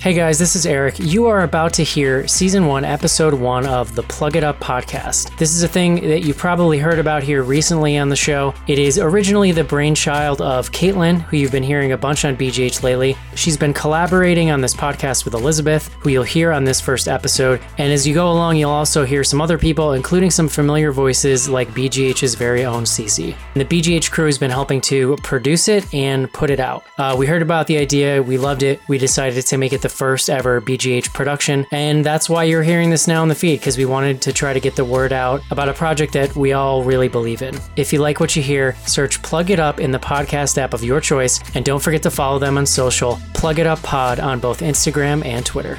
Hey guys, this is Eric. You are about to hear season one, episode one of the Plug It Up podcast. This is a thing that you probably heard about here recently on the show. It is originally the brainchild of Caitlin, who you've been hearing a bunch on BGH lately. She's been collaborating on this podcast with Elizabeth, who you'll hear on this first episode. And as you go along, you'll also hear some other people, including some familiar voices like BGH's very own Cece. And the BGH crew has been helping to produce it and put it out. Uh, we heard about the idea, we loved it, we decided to make it the first ever BGH production, and that's why you're hearing this now in the feed because we wanted to try to get the word out about a project that we all really believe in. If you like what you hear, search Plug It Up in the podcast app of your choice, and don't forget to follow them on social, Plug It Up Pod on both Instagram and Twitter.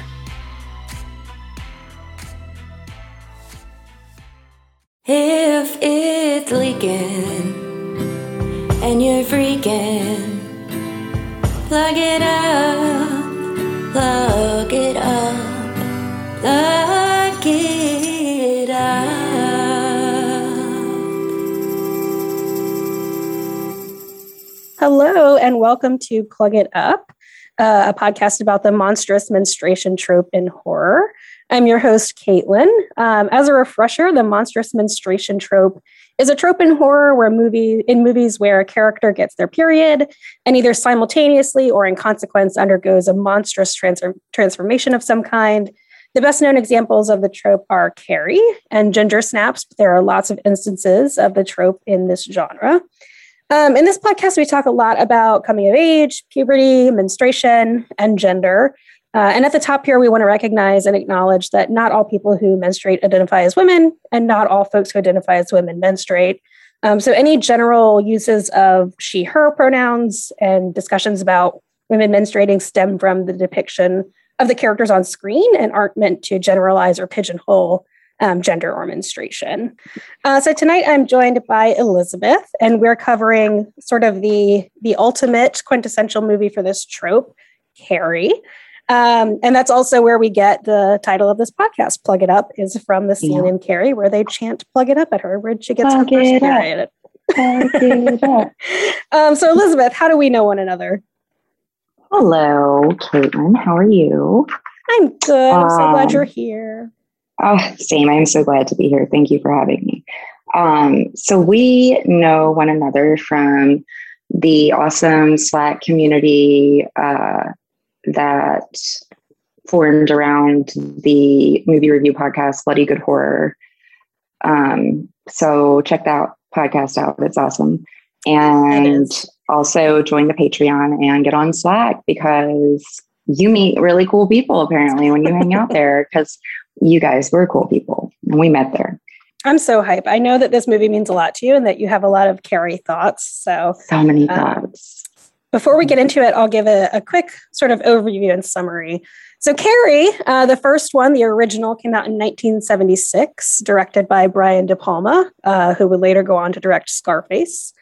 If it's leaking and you're freaking, plug it up, plug it up, plug it up. Hello, and welcome to Plug It Up, uh, a podcast about the monstrous menstruation trope in horror. I'm your host, Caitlin. Um, as a refresher, the monstrous menstruation trope is a trope in horror where a movie in movies where a character gets their period and either simultaneously or in consequence undergoes a monstrous transfer- transformation of some kind. The best known examples of the trope are Carrie and Ginger Snaps. But there are lots of instances of the trope in this genre. Um, in this podcast, we talk a lot about coming of age, puberty, menstruation, and gender. Uh, and at the top here, we want to recognize and acknowledge that not all people who menstruate identify as women, and not all folks who identify as women menstruate. Um, so, any general uses of she, her pronouns and discussions about women menstruating stem from the depiction of the characters on screen and aren't meant to generalize or pigeonhole um, gender or menstruation. Uh, so tonight I'm joined by Elizabeth, and we're covering sort of the the ultimate quintessential movie for this trope, Carrie. Um, and that's also where we get the title of this podcast. Plug it up is from the scene Yeah. in Carrie where they chant "Plug it up" at her, where she gets Plug her first period. Plug it up. Um, so Elizabeth, how do we know one another? Hello, Caitlin. How are you? I'm good. I'm so glad Um, you're here. Oh, same. I'm so glad to be here. Thank you for having me. Um, so we know one another from the awesome Slack community uh, that formed around the movie review podcast, Bloody Good Horror. Um, so check that podcast out. It's awesome. And also join the Patreon and get on Slack because you meet really cool people apparently when you hang out there because you guys were cool people and we met there. I'm so hype. I know that this movie means a lot to you and that you have a lot of Carrie thoughts. So So many Um, thoughts. Before we get into it, I'll give a, a quick sort of overview and summary. So, Carrie, uh, the first one, the original, came out in 1976, directed by Brian De Palma, uh, who would later go on to direct Scarface.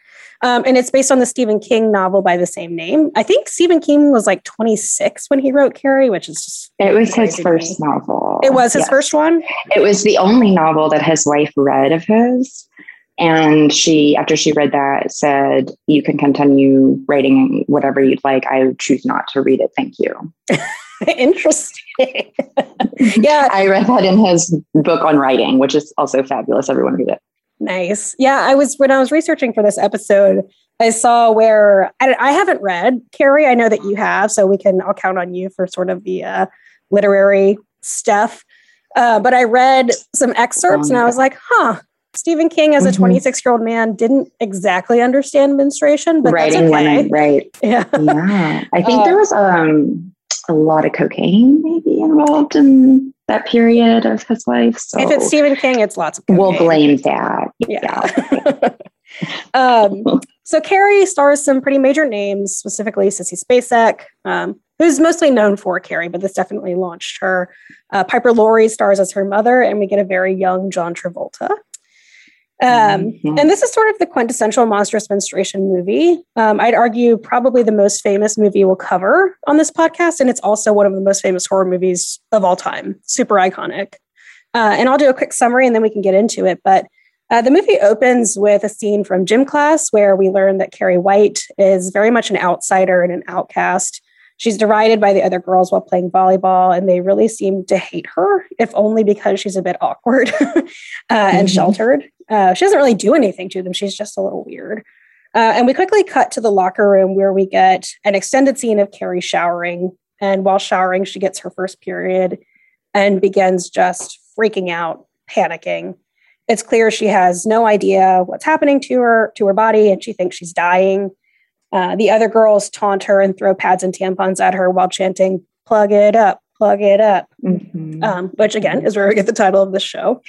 Um, and it's based on the Stephen King novel by the same name. I think Stephen King was like 26 when he wrote Carrie, which is just. It was his first novel. It was his Yes. first one. It was the only novel that his wife read of his. And she, after she read that, said, You can continue writing whatever you'd like. I choose not to read it. Thank you. Interesting. yeah, I read that in his book on writing, which is also fabulous. Everyone read it. Nice. Yeah, I was when I was researching for this episode, I saw where I, I haven't read Carrie. I know that you have, so we can. I'll count on you for sort of the uh, literary stuff. Uh, but I read some excerpts, and I was like, "Huh." Stephen King, as a Mhm. 26 year old man, didn't exactly understand menstruation, but Writing that's okay. women, right. Yeah. yeah i think Uh, there was um a lot of cocaine maybe involved in that period of his life so If it's Stephen King, it's lots of. Cocaine. we'll blame that Yeah. um, so Carrie stars some pretty major names, specifically Sissy Spacek, um, who's mostly known for Carrie, but this definitely launched her. Uh, Piper Laurie stars as her mother, and we get a very young John Travolta. Um, Mhm. And this is sort of the quintessential monstrous menstruation movie. Um, I'd argue probably the most famous movie we'll cover on this podcast, and it's also one of the most famous horror movies of all time. Super iconic. Uh, and I'll do a quick summary, and then we can get into it. But uh, the movie opens with a scene from gym class where we learn that Carrie White is very much an outsider and an outcast. She's derided by the other girls while playing volleyball, and they really seem to hate her, if only because she's a bit awkward uh, and mm-hmm. sheltered. Uh, she doesn't really do anything to them. She's just a little weird. Uh, and we quickly cut to the locker room where we get an extended scene of Carrie showering. And while showering, she gets her first period and begins just freaking out, panicking. It's clear she has no idea what's happening to her to her body, and she thinks she's dying. Uh, the other girls taunt her and throw pads and tampons at her while chanting, plug it up, plug it up, mm-hmm. um, which again is where we get the title of the show.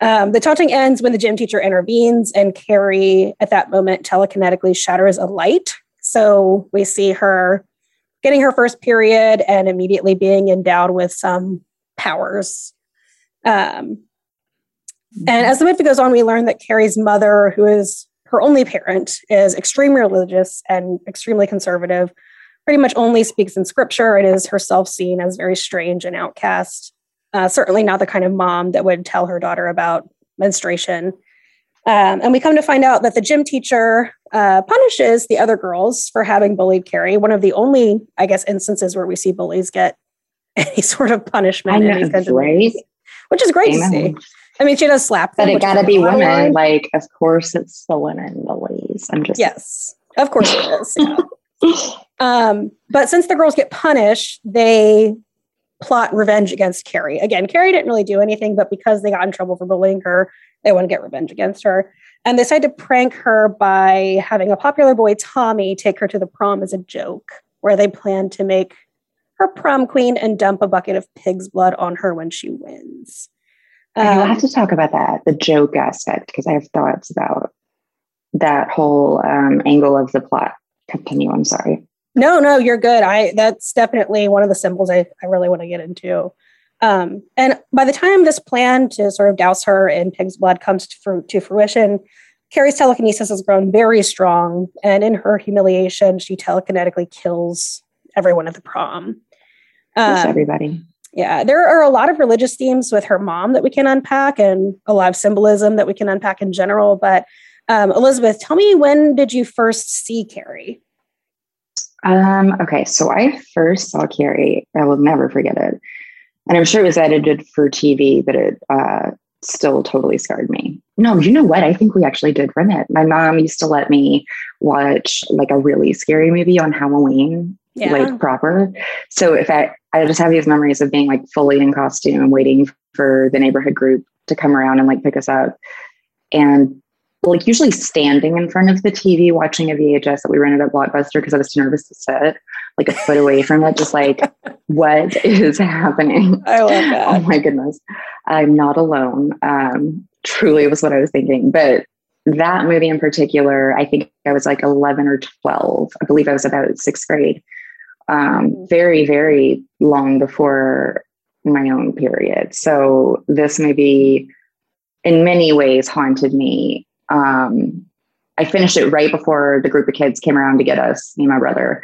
Um, the taunting ends when the gym teacher intervenes, and Carrie, at that moment, telekinetically shatters a light. So we see her getting her first period and immediately being endowed with some powers. Um, and as the movie goes on, we learn that Carrie's mother, who is her only parent is extremely religious and extremely conservative, pretty much only speaks in scripture and is herself seen as very strange and outcast. Uh, certainly not the kind of mom that would tell her daughter about menstruation. Um, and we come to find out that the gym teacher uh, punishes the other girls for having bullied Carrie. One of the only, I guess, instances where we see bullies get any sort of punishment, know, right? which is great Amen. to see. I mean, she does slap them. But it got to be women. Like, of course, it's the women, the ladies. I'm just yes, of course it is. Yeah. um, but since the girls get punished, they plot revenge against Carrie. Again, Carrie didn't really do anything, but because they got in trouble for bullying her, they want to get revenge against her. And they decide to prank her by having a popular boy, Tommy, take her to the prom as a joke, where they plan to make her prom queen and dump a bucket of pig's blood on her when she wins. Um, I have to talk about that, the joke aspect, because I have thoughts about that whole um, angle of the plot. Continue. I'm sorry. No, no, you're good. I that's definitely one of the symbols I, I really want to get into. Um, and by the time this plan to sort of douse her in pig's blood comes to, to fruition, Carrie's telekinesis has grown very strong, and in her humiliation, she telekinetically kills everyone at the prom. Um, everybody yeah, there are a lot of religious themes with her mom that we can unpack, and a lot of symbolism that we can unpack in general. But um, Elizabeth, tell me when did you first see Carrie? Um, okay, so I first saw Carrie. I will never forget it, and I'm sure it was edited for TV, but it uh, still totally scarred me. No, you know what? I think we actually did rent it. My mom used to let me watch like a really scary movie on Halloween yeah. like proper. So if I, I just have these memories of being like fully in costume, and waiting for the neighborhood group to come around and like pick us up. And like usually standing in front of the TV watching a VHS that we rented at Blockbuster because I was too nervous to sit like a foot away from it, just like, what is happening? I love that. Oh my goodness. I'm not alone. Um, truly was what I was thinking. But that movie in particular, I think I was like 11 or 12. I believe I was about sixth grade um, very, very long before my own period. So this maybe in many ways haunted me. Um, I finished it right before the group of kids came around to get us, me and my brother,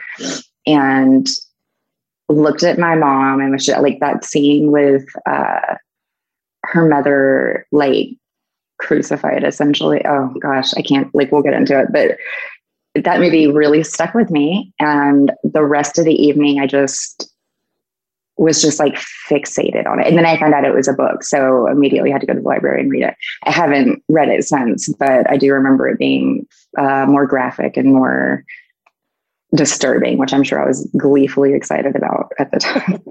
and looked at my mom and was just, like that scene with uh, her mother, like crucified essentially. Oh gosh, I can't like we'll get into it, but that movie really stuck with me. And the rest of the evening, I just was just like fixated on it. And then I found out it was a book. So immediately had to go to the library and read it. I haven't read it since, but I do remember it being uh, more graphic and more disturbing, which I'm sure I was gleefully excited about at the time.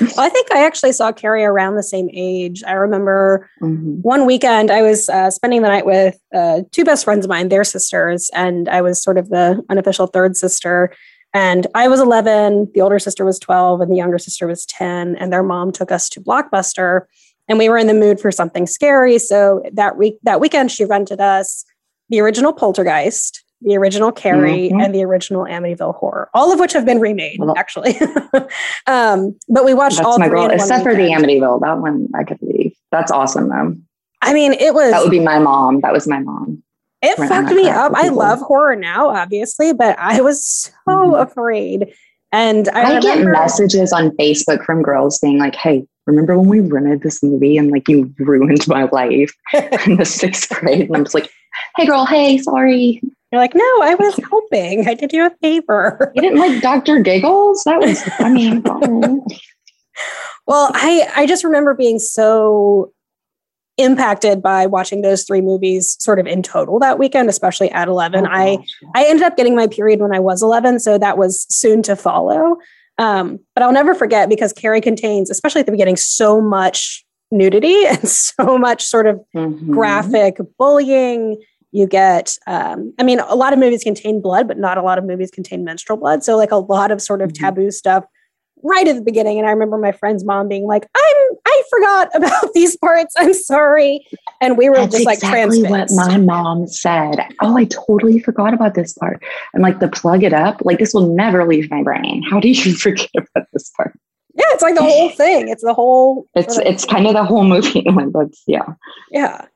Well, I think I actually saw Carrie around the same age. I remember mm-hmm. one weekend I was uh, spending the night with uh, two best friends of mine, their sisters, and I was sort of the unofficial third sister. And I was 11, the older sister was 12, and the younger sister was 10. And their mom took us to Blockbuster, and we were in the mood for something scary. So that week, that weekend, she rented us the original Poltergeist, the original Carrie, mm-hmm. and the original Amityville Horror, all of which have been remade, well, actually. um, but we watched all three, goal, except for the Amityville. That one I could believe. That's awesome, though. I mean, it was. That would be my mom. That was my mom. It fucked me up. I love horror now, obviously, but I was so mm-hmm. afraid. And I, I get messages on Facebook from girls being like, "Hey, remember when we rented this movie and like you ruined my life in the sixth grade?" And I'm just like, "Hey, girl. Hey, sorry." You're like, no, I was helping. I did you a favor. You didn't like Dr. Giggles? That was, I mean, well, I I just remember being so impacted by watching those three movies sort of in total that weekend, especially at 11. Oh, I I ended up getting my period when I was 11, so that was soon to follow. Um, but I'll never forget because Carrie contains, especially at the beginning, so much nudity and so much sort of mm-hmm. graphic bullying. You get, um, I mean, a lot of movies contain blood, but not a lot of movies contain menstrual blood. So, like, a lot of sort of mm-hmm. taboo stuff right at the beginning. And I remember my friend's mom being like, I'm, I forgot about these parts. I'm sorry. And we were That's just like exactly transfixed. what my mom said. Oh, I totally forgot about this part. I'm like, the plug it up, like this will never leave my brain. How do you forget about this part? Yeah, it's like the whole thing. It's the whole. It's it's kind of the whole movie. like that's yeah. Yeah.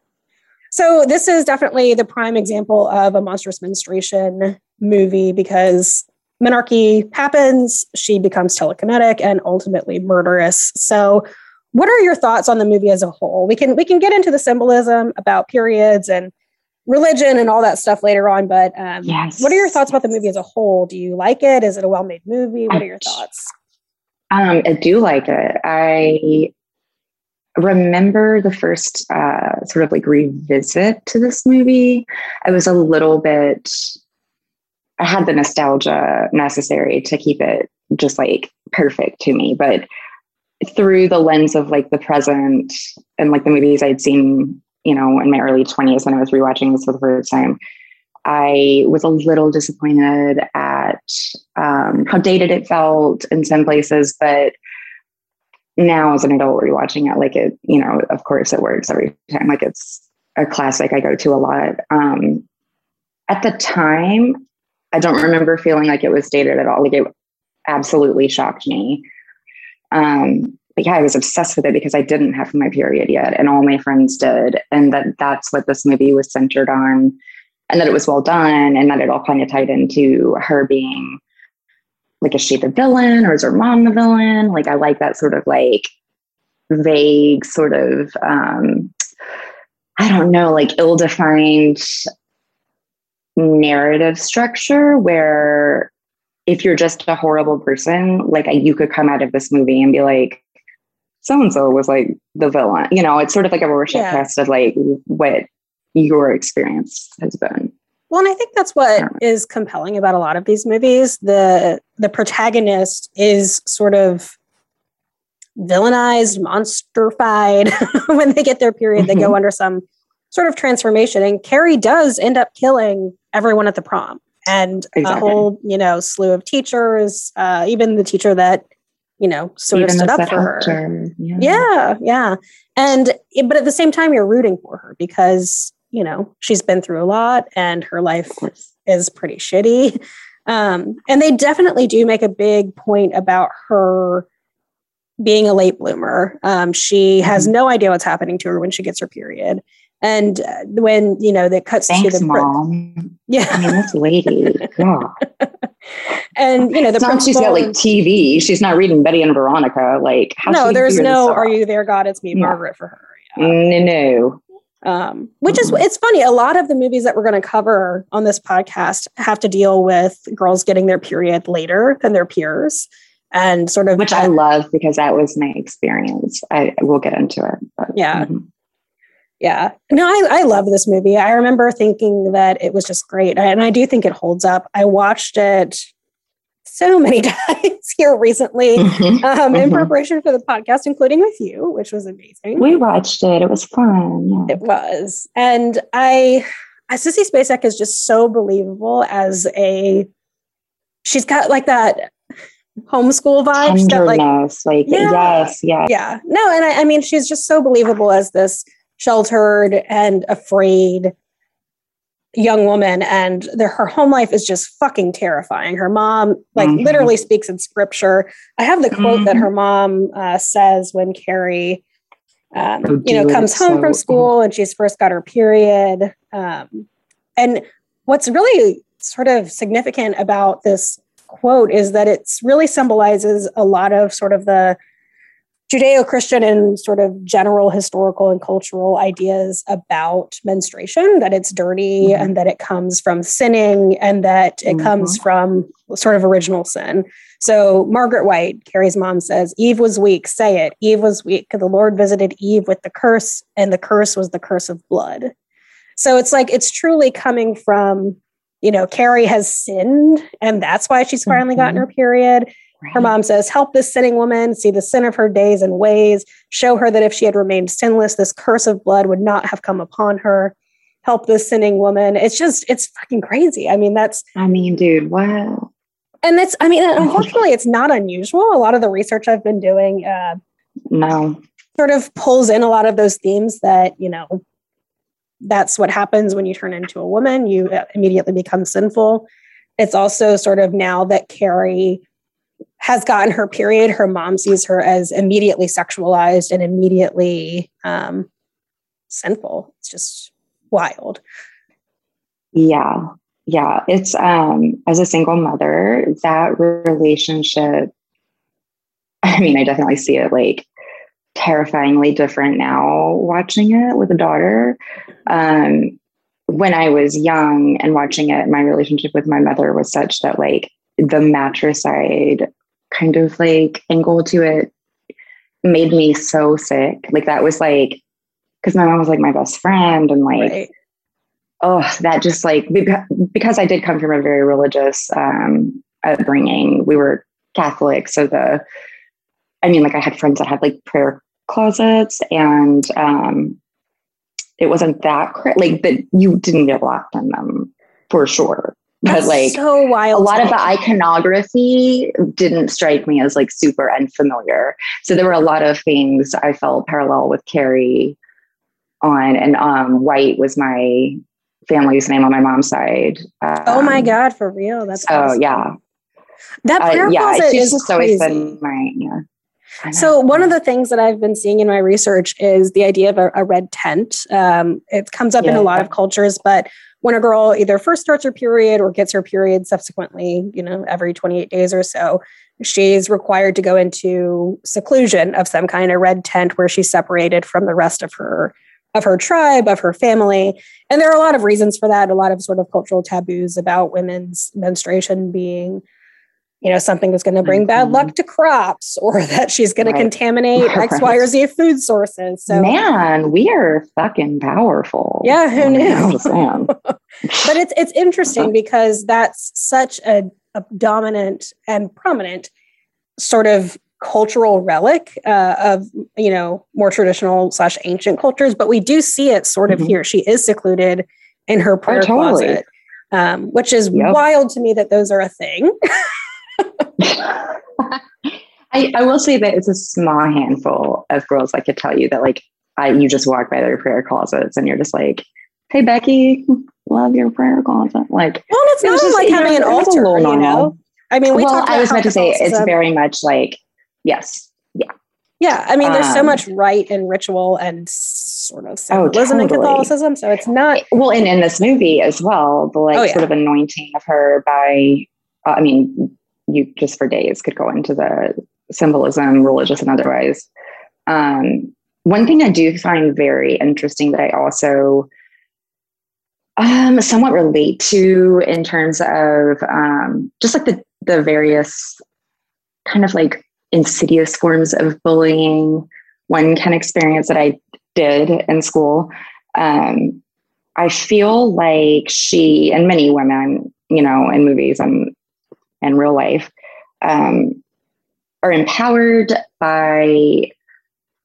So this is definitely the prime example of a monstrous menstruation movie because menarche happens, she becomes telekinetic and ultimately murderous. So what are your thoughts on the movie as a whole? We can we can get into the symbolism about periods and religion and all that stuff later on, but um, yes. what are your thoughts about the movie as a whole? Do you like it? Is it a well-made movie? What are your thoughts? Um, I do like it. I remember the first uh, sort of like revisit to this movie. I was a little bit, I had the nostalgia necessary to keep it just like perfect to me. But through the lens of like the present and like the movies I'd seen, you know, in my early 20s when I was rewatching this for the first time, I was a little disappointed at um, how dated it felt in some places, but now as an adult rewatching it, like it, you know, of course it works every time. Like it's a classic I go to a lot. Um, at the time, I don't remember feeling like it was dated at all. Like it absolutely shocked me. Um, but yeah, I was obsessed with it because I didn't have my period yet, and all my friends did, and that that's what this movie was centered on and that it was well done and that it all kind of tied into her being like is she the villain or is her mom the villain like i like that sort of like vague sort of um i don't know like ill-defined narrative structure where if you're just a horrible person like you could come out of this movie and be like so and so was like the villain you know it's sort of like a Rorschach yeah. test of like what your experience has been. Well, and I think that's what is compelling about a lot of these movies. The the protagonist is sort of villainized, monsterfied. when they get their period, they go mm-hmm. under some sort of transformation. And Carrie does end up killing everyone at the prom and exactly. a whole, you know, slew of teachers, uh, even the teacher that, you know, sort even of stood up for her. Yeah. yeah, yeah. And but at the same time, you're rooting for her because you know, she's been through a lot and her life is pretty shitty. Um, and they definitely do make a big point about her being a late bloomer. Um, she has mm-hmm. no idea what's happening to her when she gets her period. And uh, when, you know, that cuts Thanks, to the. mom. Yeah. I mean, this lady. God. and, you know, the it's not she's got like TV. She's not reading Betty and Veronica. Like, no, there's no, are you there, God? It's me. Margaret, for her. Yeah. No, no. Um, which is it's funny. A lot of the movies that we're going to cover on this podcast have to deal with girls getting their period later than their peers, and sort of which I love because that was my experience. I will get into it. But, yeah, mm-hmm. yeah. No, I I love this movie. I remember thinking that it was just great, and I do think it holds up. I watched it so many times here recently mm-hmm. Um, in mm-hmm. preparation for the podcast, including with you, which was amazing. We watched it. It was fun. Yeah. It was. And I, Sissy Spacek is just so believable as a, she's got like that homeschool vibe. That, like, like yeah, yes, yeah. Yeah. No, and I, I mean, she's just so believable as this sheltered and afraid young woman and the, her home life is just fucking terrifying her mom like mm-hmm. literally speaks in scripture i have the quote mm-hmm. that her mom uh, says when carrie um, you know comes home so, from school and she's first got her period um, and what's really sort of significant about this quote is that it really symbolizes a lot of sort of the Judeo Christian and sort of general historical and cultural ideas about menstruation that it's dirty mm-hmm. and that it comes from sinning and that it mm-hmm. comes from sort of original sin. So, Margaret White, Carrie's mom, says, Eve was weak. Say it. Eve was weak. The Lord visited Eve with the curse, and the curse was the curse of blood. So, it's like it's truly coming from, you know, Carrie has sinned, and that's why she's finally mm-hmm. gotten her period Right. Her mom says, Help this sinning woman see the sin of her days and ways. Show her that if she had remained sinless, this curse of blood would not have come upon her. Help this sinning woman. It's just, it's fucking crazy. I mean, that's. I mean, dude, wow. And that's, I mean, unfortunately, it's not unusual. A lot of the research I've been doing, uh, no, sort of pulls in a lot of those themes that, you know, that's what happens when you turn into a woman. You uh, immediately become sinful. It's also sort of now that Carrie has gotten her period, her mom sees her as immediately sexualized and immediately um, sinful. It's just wild. Yeah. Yeah. It's um as a single mother, that relationship, I mean, I definitely see it like terrifyingly different now watching it with a daughter. Um when I was young and watching it, my relationship with my mother was such that like the matricide kind of like angle to it made me so sick. Like that was like because my mom was like my best friend and like right. oh that just like because I did come from a very religious um upbringing. We were Catholic, so the I mean like I had friends that had like prayer closets and um it wasn't that like that you didn't get locked in them for sure but like so wild. A lot of the iconography didn't strike me as like super unfamiliar. So there were a lot of things I felt parallel with Carrie on, and um, White was my family's name on my mom's side. Um, oh my um, god, for real? That's oh awesome. yeah. That prayer uh, yeah, closet is just crazy. always been my yeah. So one of the things that I've been seeing in my research is the idea of a, a red tent. Um, it comes up yeah. in a lot of cultures, but when a girl either first starts her period or gets her period subsequently, you know, every 28 days or so, she's required to go into seclusion of some kind of red tent where she's separated from the rest of her of her tribe, of her family. And there are a lot of reasons for that, a lot of sort of cultural taboos about women's menstruation being you know, something that's going to bring bad luck mm-hmm. to crops or that she's going right. to contaminate X, Y, or Z food sources. So, man, we are fucking powerful. Yeah, who knew? but it's it's interesting because that's such a, a dominant and prominent sort of cultural relic uh, of you know more traditional slash ancient cultures but we do see it sort of mm-hmm. here she is secluded in her prayer oh, totally. closet um, which is yep. wild to me that those are a thing I, I will say that it's a small handful of girls I could tell you that like I you just walk by their prayer closets and you're just like, hey Becky, love your prayer closet. Like well, it's not just, like having an altar, you know. I mean, we well, I was about to say it's very much like yes, yeah, yeah. I mean, there's um, so much rite and ritual and sort of symbolism oh, totally. in Catholicism, so it's not well. And in this movie as well, the like oh, yeah. sort of anointing of her by, uh, I mean, you just for days could go into the symbolism, religious and otherwise. Um, one thing I do find very interesting that I also um, somewhat relate to in terms of um, just like the the various kind of like insidious forms of bullying one can experience that I did in school. Um, I feel like she and many women, you know, in movies and and real life um, are empowered by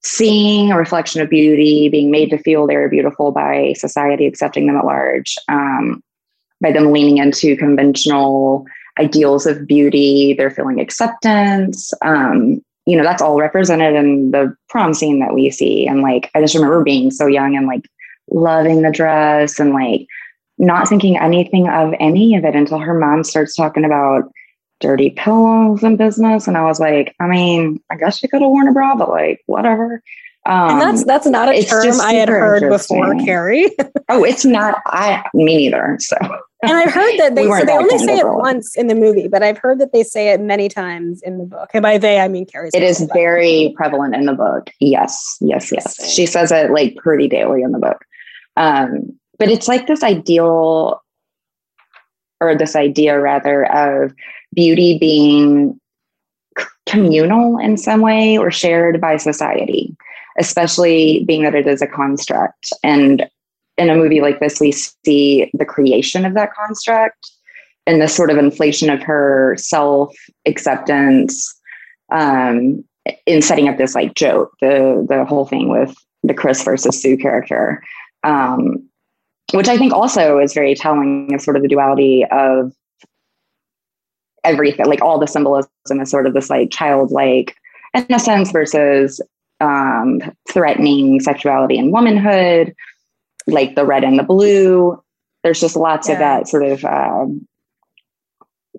seeing a reflection of beauty, being made to feel they're beautiful by society accepting them at large, um, by them leaning into conventional ideals of beauty, they're feeling acceptance. Um, you know, that's all represented in the prom scene that we see. And like, I just remember being so young and like loving the dress and like not thinking anything of any of it until her mom starts talking about dirty pillows in business. And I was like, I mean, I guess you could have worn a bra, but like, whatever. Um, and that's that's not a term I had heard before, Carrie. oh, it's not. I me neither. So and I've heard that they, We so they only say it girl. once in the movie, but I've heard that they say it many times in the book. And by they, I mean Carrie's. It is very prevalent in the book. Yes, yes, yes. She says it like pretty daily in the book. Um, but it's like this ideal, or this idea rather, of beauty being communal in some way or shared by society, especially being that it is a construct. And in a movie like this, we see the creation of that construct and the sort of inflation of her self acceptance um, in setting up this like joke, the the whole thing with the Chris versus Sue character, um, which I think also is very telling of sort of the duality of everything, like all the symbolism is sort of this like childlike innocence versus um, threatening sexuality and womanhood, like the red and the blue. There's just lots of that sort of um,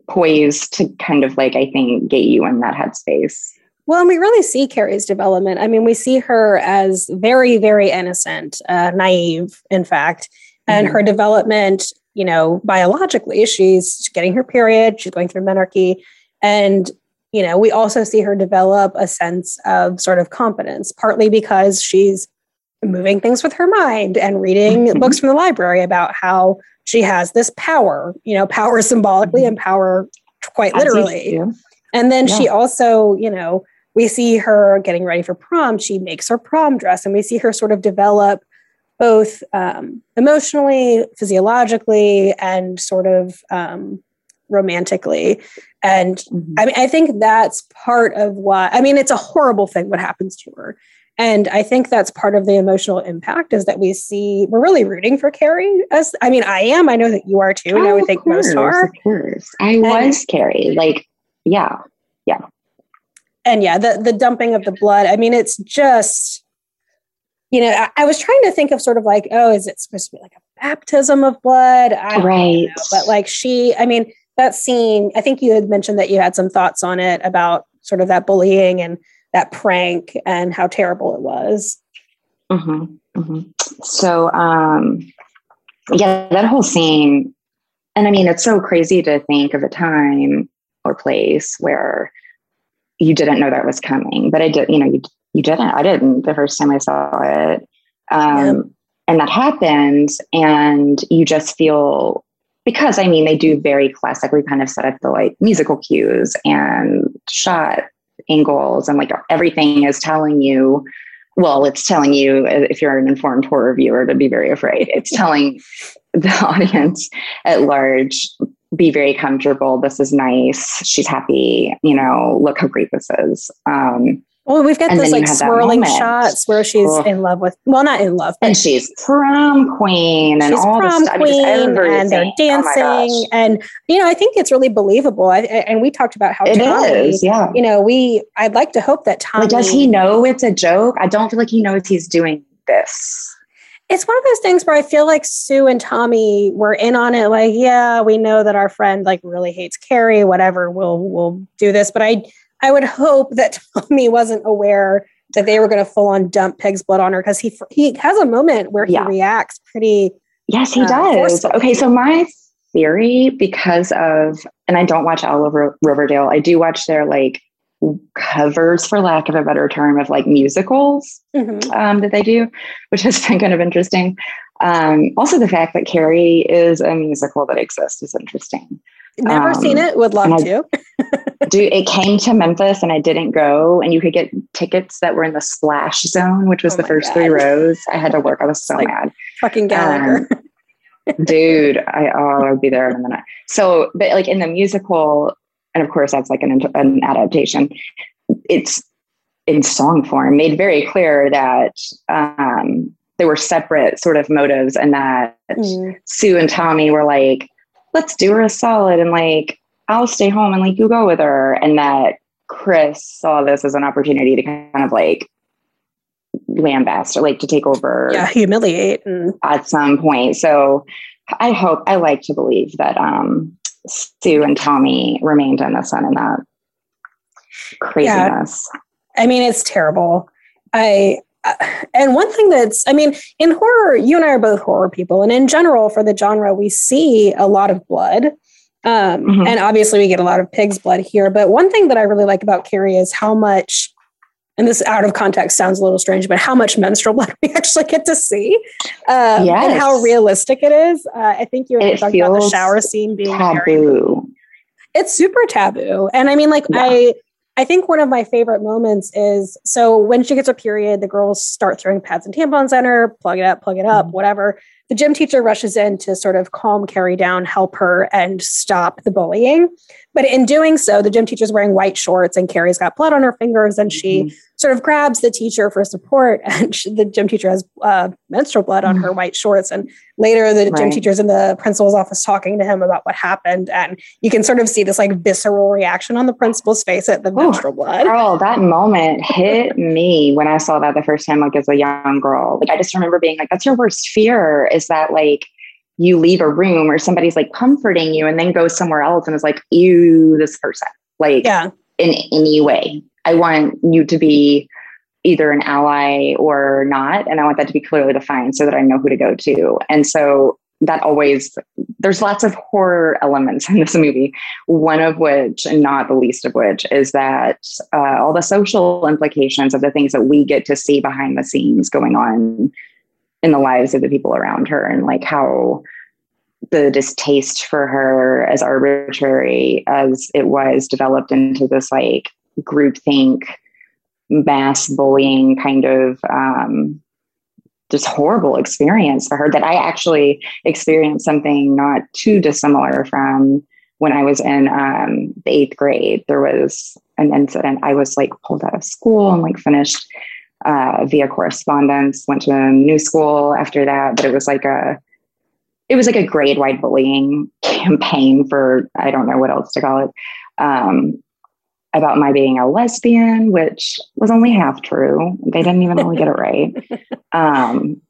poised to kind of like I think get you in that headspace. Well, and we really see Carrie's development. I mean, we see her as very, very innocent, uh, naive, in fact, and Mhm. her development. You know, biologically, she's getting her period. She's going through menarche, and you know, we also see her develop a sense of sort of competence, partly because she's moving things with her mind and reading Mhm. books from the library about how she has this power. You know, power symbolically and power quite literally. And then she also, you know, we see her getting ready for prom. She makes her prom dress, and we see her sort of develop both um, emotionally, physiologically, and sort of um, romantically. And Mhm. I mean, I think that's part of why. I mean, it's a horrible thing what happens to her, and I think that's part of the emotional impact is that we see we're really rooting for Carrie. As I mean, I am. I know that you are too, and I would think most course, are. Of course. I was Carrie. Like, yeah, yeah. and yeah, the the dumping of the blood. I mean, it's just, you know, I, I was trying to think of sort of like, oh, is it supposed to be like a baptism of blood? I Right. know. But like she, I mean, that scene. I think you had mentioned that you had some thoughts on it about sort of that bullying and that prank and how terrible it was. hmm hmm So, um, yeah, that whole scene, and I mean, it's so crazy to think of a time or place where you didn't know that was coming, but I did, you know, you, you didn't, I didn't the first time I saw it. Um, and that happens and you just feel, because I mean, they do very classically kind of set up the like musical cues and shot angles and like everything is telling you well, it's telling you uh, if you're an informed horror viewer to be very afraid. It's telling the audience at large, be very comfortable. This is nice. She's happy. You know, look how great this is. Um, Well, we've got And those like swirling shots where she's in love with, well, not in love, but and she's prom queen and she's all prom mean, queen and they're. Oh dancing. and, you know, I think it's really believable. I, and we talked about how It Tommy, is, yeah. you know, we, I'd like to hope that Tommy, Like, does he know it's a joke? I don't feel like he knows he's doing this. it's one of those things where I feel like Sue and Tommy were in on it. Like, yeah, we know that our friend like really hates Carrie, whatever, we'll, we'll do this. But I, I would hope that Tommy wasn't aware that they were going to full on dump pig's blood on her because he, he has a moment where he Yeah. reacts pretty, Yes, he uh, does. forcefully. Okay, so my theory, because of, and I don't watch all over Riverdale, I do watch their like covers, for lack of a better term, of like musicals Mhm. um, that they do, which has been kind of interesting. Um, also, the fact that Carrie is a musical that exists is interesting. never Um, seen it, would love I- to. Do it came to Memphis and I didn't go, and you could get tickets that were in the splash zone, which was Oh the first God. three rows. I had to work. I was so Like, mad. Fucking Gallagher. dude i oh i'd be there in a minute so but like in the musical and of course that's like an, an adaptation it's in song form made very clear that um there were separate sort of motives and that Mm. sue and tommy were like let's do her a solid and like i'll stay home and like you go with her and that chris saw this as an opportunity to kind of like lambast or like to take over yeah, humiliate and at some point. So I hope, I like to believe that um, Sue and Tommy remained innocent in that craziness. I mean, it's terrible. I uh, and one thing that's, I mean, in horror, you and I are both horror people. And in general, for the genre, we see a lot of blood. Um, mm-hmm. And obviously, we get a lot of pig's blood here. But one thing that I really like about Carrie is how much, and this out of context sounds a little strange, but how much menstrual blood we actually get to see um, yes. and how realistic it is. Uh, I think you were talking about the shower scene being taboo. Very, it's super taboo. And I mean, like, yeah. I, I think one of my favorite moments is so when she gets her period, the girls start throwing pads and tampons at her, plug it up, plug it up, mm-hmm. whatever. The gym teacher rushes in to sort of calm Carrie down, help her, and stop the bullying. But in doing so, the gym teacher's wearing white shorts and Carrie's got blood on her fingers, and she mm-hmm. sort of grabs the teacher for support and she, the gym teacher has uh, menstrual blood on her mm. white shorts. And later the right. gym teacher's in the principal's office talking to him about what happened. And you can sort of see this like visceral reaction on the principal's face at the Ooh, menstrual blood. girl that moment hit me when i saw that the first time like as a young girl. Like i just remember being like that's your worst fear is that like you leave a room or somebody's like comforting you and then goes somewhere else and is like ew this person like yeah in any way I want you to be either an ally or not. And I want that to be clearly defined so that I know who to go to. And so that always, there's lots of horror elements in this movie, one of which, and not the least of which, is that uh, all the social implications of the things that we get to see behind the scenes going on in the lives of the people around her and like how the distaste for her as arbitrary as it was developed into this like groupthink, mass bullying kind of um, just horrible experience for her that I actually experienced something not too dissimilar from when I was in um, the eighth grade. There was an incident. I was like pulled out of school and like finished uh, via correspondence, went to a new school after that, but it was like a it was like a grade wide bullying campaign for I don't know what else to call it. Um, about my being a lesbian, which was only half true. They didn't even really get it right. Um,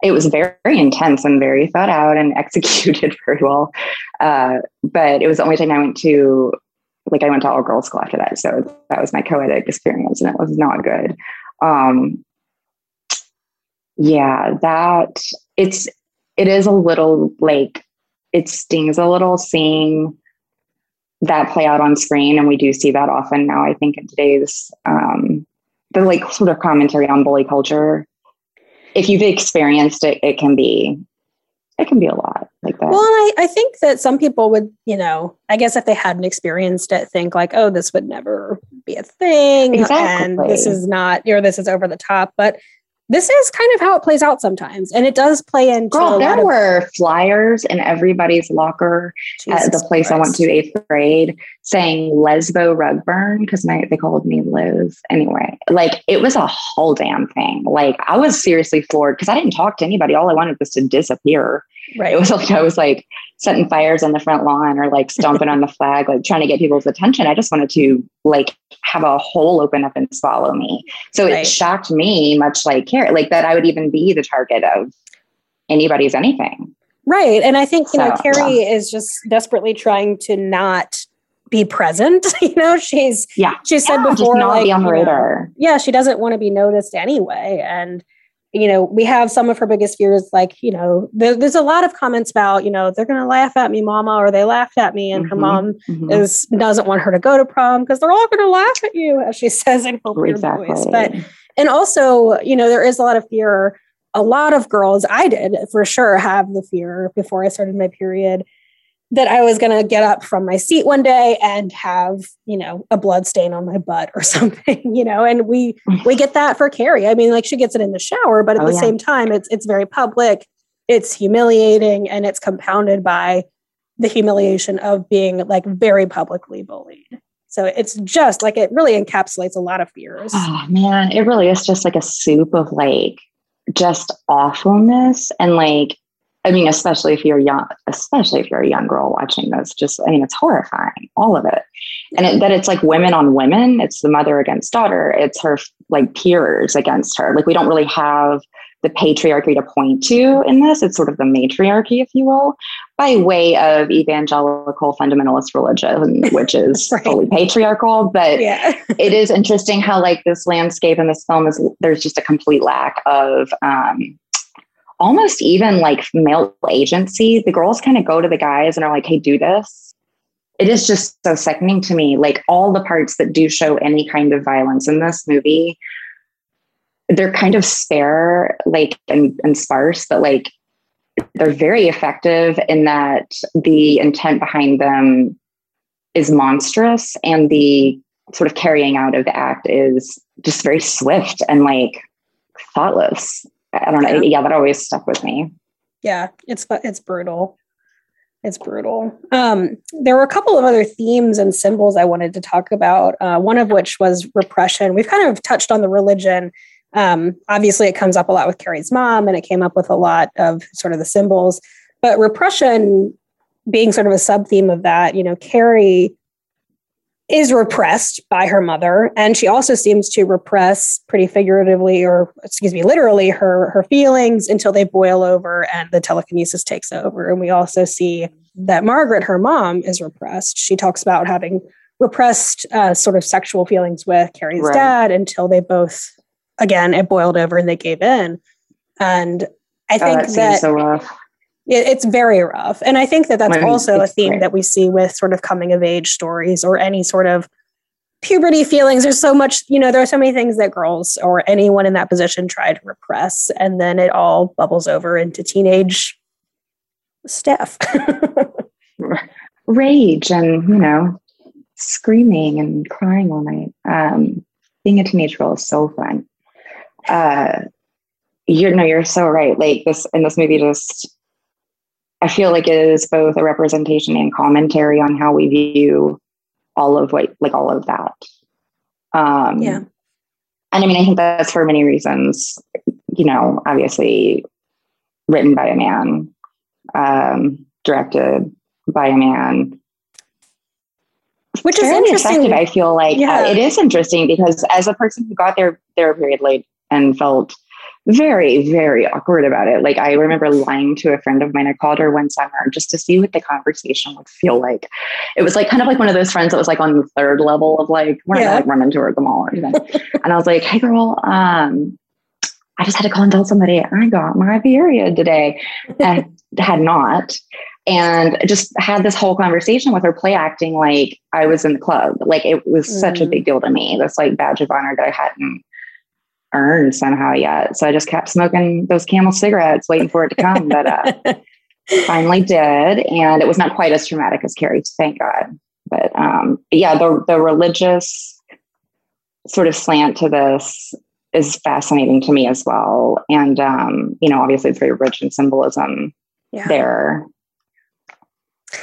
it was very, very intense and very thought out and executed very well. Uh, but it was the only time I went to, like, I went to all girls school after that. So that was my co ed experience, and it was not good. Um, yeah, that it's, it is a little like, it stings a little seeing that play out on screen and we do see that often now i think in today's um, the like sort of commentary on bully culture. If you've experienced it it can be it can be a lot like that well I, I think that some people would you know i guess if they hadn't experienced it think like oh this would never be a thing exactly. and this is not or this is over the top but this is kind of how it plays out sometimes. And it does play into Girl, there of- were flyers in everybody's locker Jesus at the place Christ. I went to eighth grade saying lesbo rug burn because they called me Liz. Anyway, like it was a whole damn thing. Like I was seriously floored because I didn't talk to anybody. All I wanted was to disappear. Right. It was like I was like setting fires on the front lawn or like stomping on the flag, like trying to get people's attention. I just wanted to like have a hole open up and swallow me. So right. it shocked me, much like Carrie, like that I would even be the target of anybody's anything. Right. And I think, you so, know, Carrie yeah. is just desperately trying to not be present. you know, she's yeah, she said yeah, before, like, be on the radar. Know, yeah, she doesn't want to be noticed anyway. And you know, we have some of her biggest fears, like, you know, there, there's a lot of comments about, you know, they're going to laugh at me, mama, or they laughed at me. And mm-hmm, her mom mm-hmm. is doesn't want her to go to prom because they're all going to laugh at you, as she says in her exactly. voice. But, and also, you know, there is a lot of fear. A lot of girls, I did for sure have the fear before I started my period that I was going to get up from my seat one day and have, you know, a blood stain on my butt or something, you know, and we we get that for Carrie. I mean, like she gets it in the shower, but at oh, the yeah. same time it's it's very public, it's humiliating and it's compounded by the humiliation of being like very publicly bullied. So it's just like it really encapsulates a lot of fears. Oh man, it really is just like a soup of like just awfulness and like I mean, especially if you're young, especially if you're a young girl watching this, just, I mean, it's horrifying, all of it. And it, that it's like women on women, it's the mother against daughter, it's her like peers against her. Like, we don't really have the patriarchy to point to in this. It's sort of the matriarchy, if you will, by way of evangelical fundamentalist religion, which is right. fully patriarchal. But yeah. it is interesting how, like, this landscape in this film is there's just a complete lack of um, almost even like male agency. The girls kind of go to the guys and are like, hey, do this. It is just so sickening to me. Like, all the parts that do show any kind of violence in this movie they're kind of spare like and, and sparse but like they're very effective in that the intent behind them is monstrous and the sort of carrying out of the act is just very swift and like thoughtless i don't know yeah, that always stuck with me yeah it's it's brutal it's brutal. Um, there were a couple of other themes and symbols I wanted to talk about. Uh, one of which was repression. We've kind of touched on the religion um, obviously, it comes up a lot with Carrie's mom, and it came up with a lot of sort of the symbols. But repression being sort of a sub theme of that, you know, Carrie is repressed by her mother, and she also seems to repress pretty figuratively, or excuse me, literally, her her feelings until they boil over and the telekinesis takes over. And we also see that Margaret, her mom, is repressed. She talks about having repressed uh, sort of sexual feelings with Carrie's right. dad until they both again, it boiled over and they gave in. And I think oh, that, that so it's very rough. And I think that that's also a theme that we see with sort of coming of age stories or any sort of puberty feelings. There's so much, you know, there are so many things that girls or anyone in that position try to repress. And then it all bubbles over into teenage stuff. Rage and, you know, screaming and crying all night. Um, being a teenage girl is so fun uh, you know, you're so right. Like this in this movie, just I feel like it is both a representation and commentary on how we view all of what, like all of that. Um, yeah. And I mean, I think that's for many reasons. You know, obviously, written by a man, um, directed by a man, which is interesting. I feel like yeah. uh, it is interesting because as a person who got their their period late and felt very, very awkward about it. Like I remember lying to a friend of mine. I called her one summer just to see what the conversation would feel like. It was like kind of like one of those friends that was like on the third level of like, we're yeah. not like run into her at the mall or anything. and I was like, hey girl, um, I just had to call and tell somebody I got my period today and had not. And just had this whole conversation with her play acting like I was in the club. Like it was mm. such a mm. big deal to me. This like badge of honor that I hadn't earned somehow yet. So I just kept smoking those camel cigarettes, waiting for it to come. But uh, finally did. And it was not quite as traumatic as Carrie's, thank God. But um, yeah, the, the religious sort of slant to this is fascinating to me as well. And, um, you know, obviously it's very rich in symbolism yeah. there.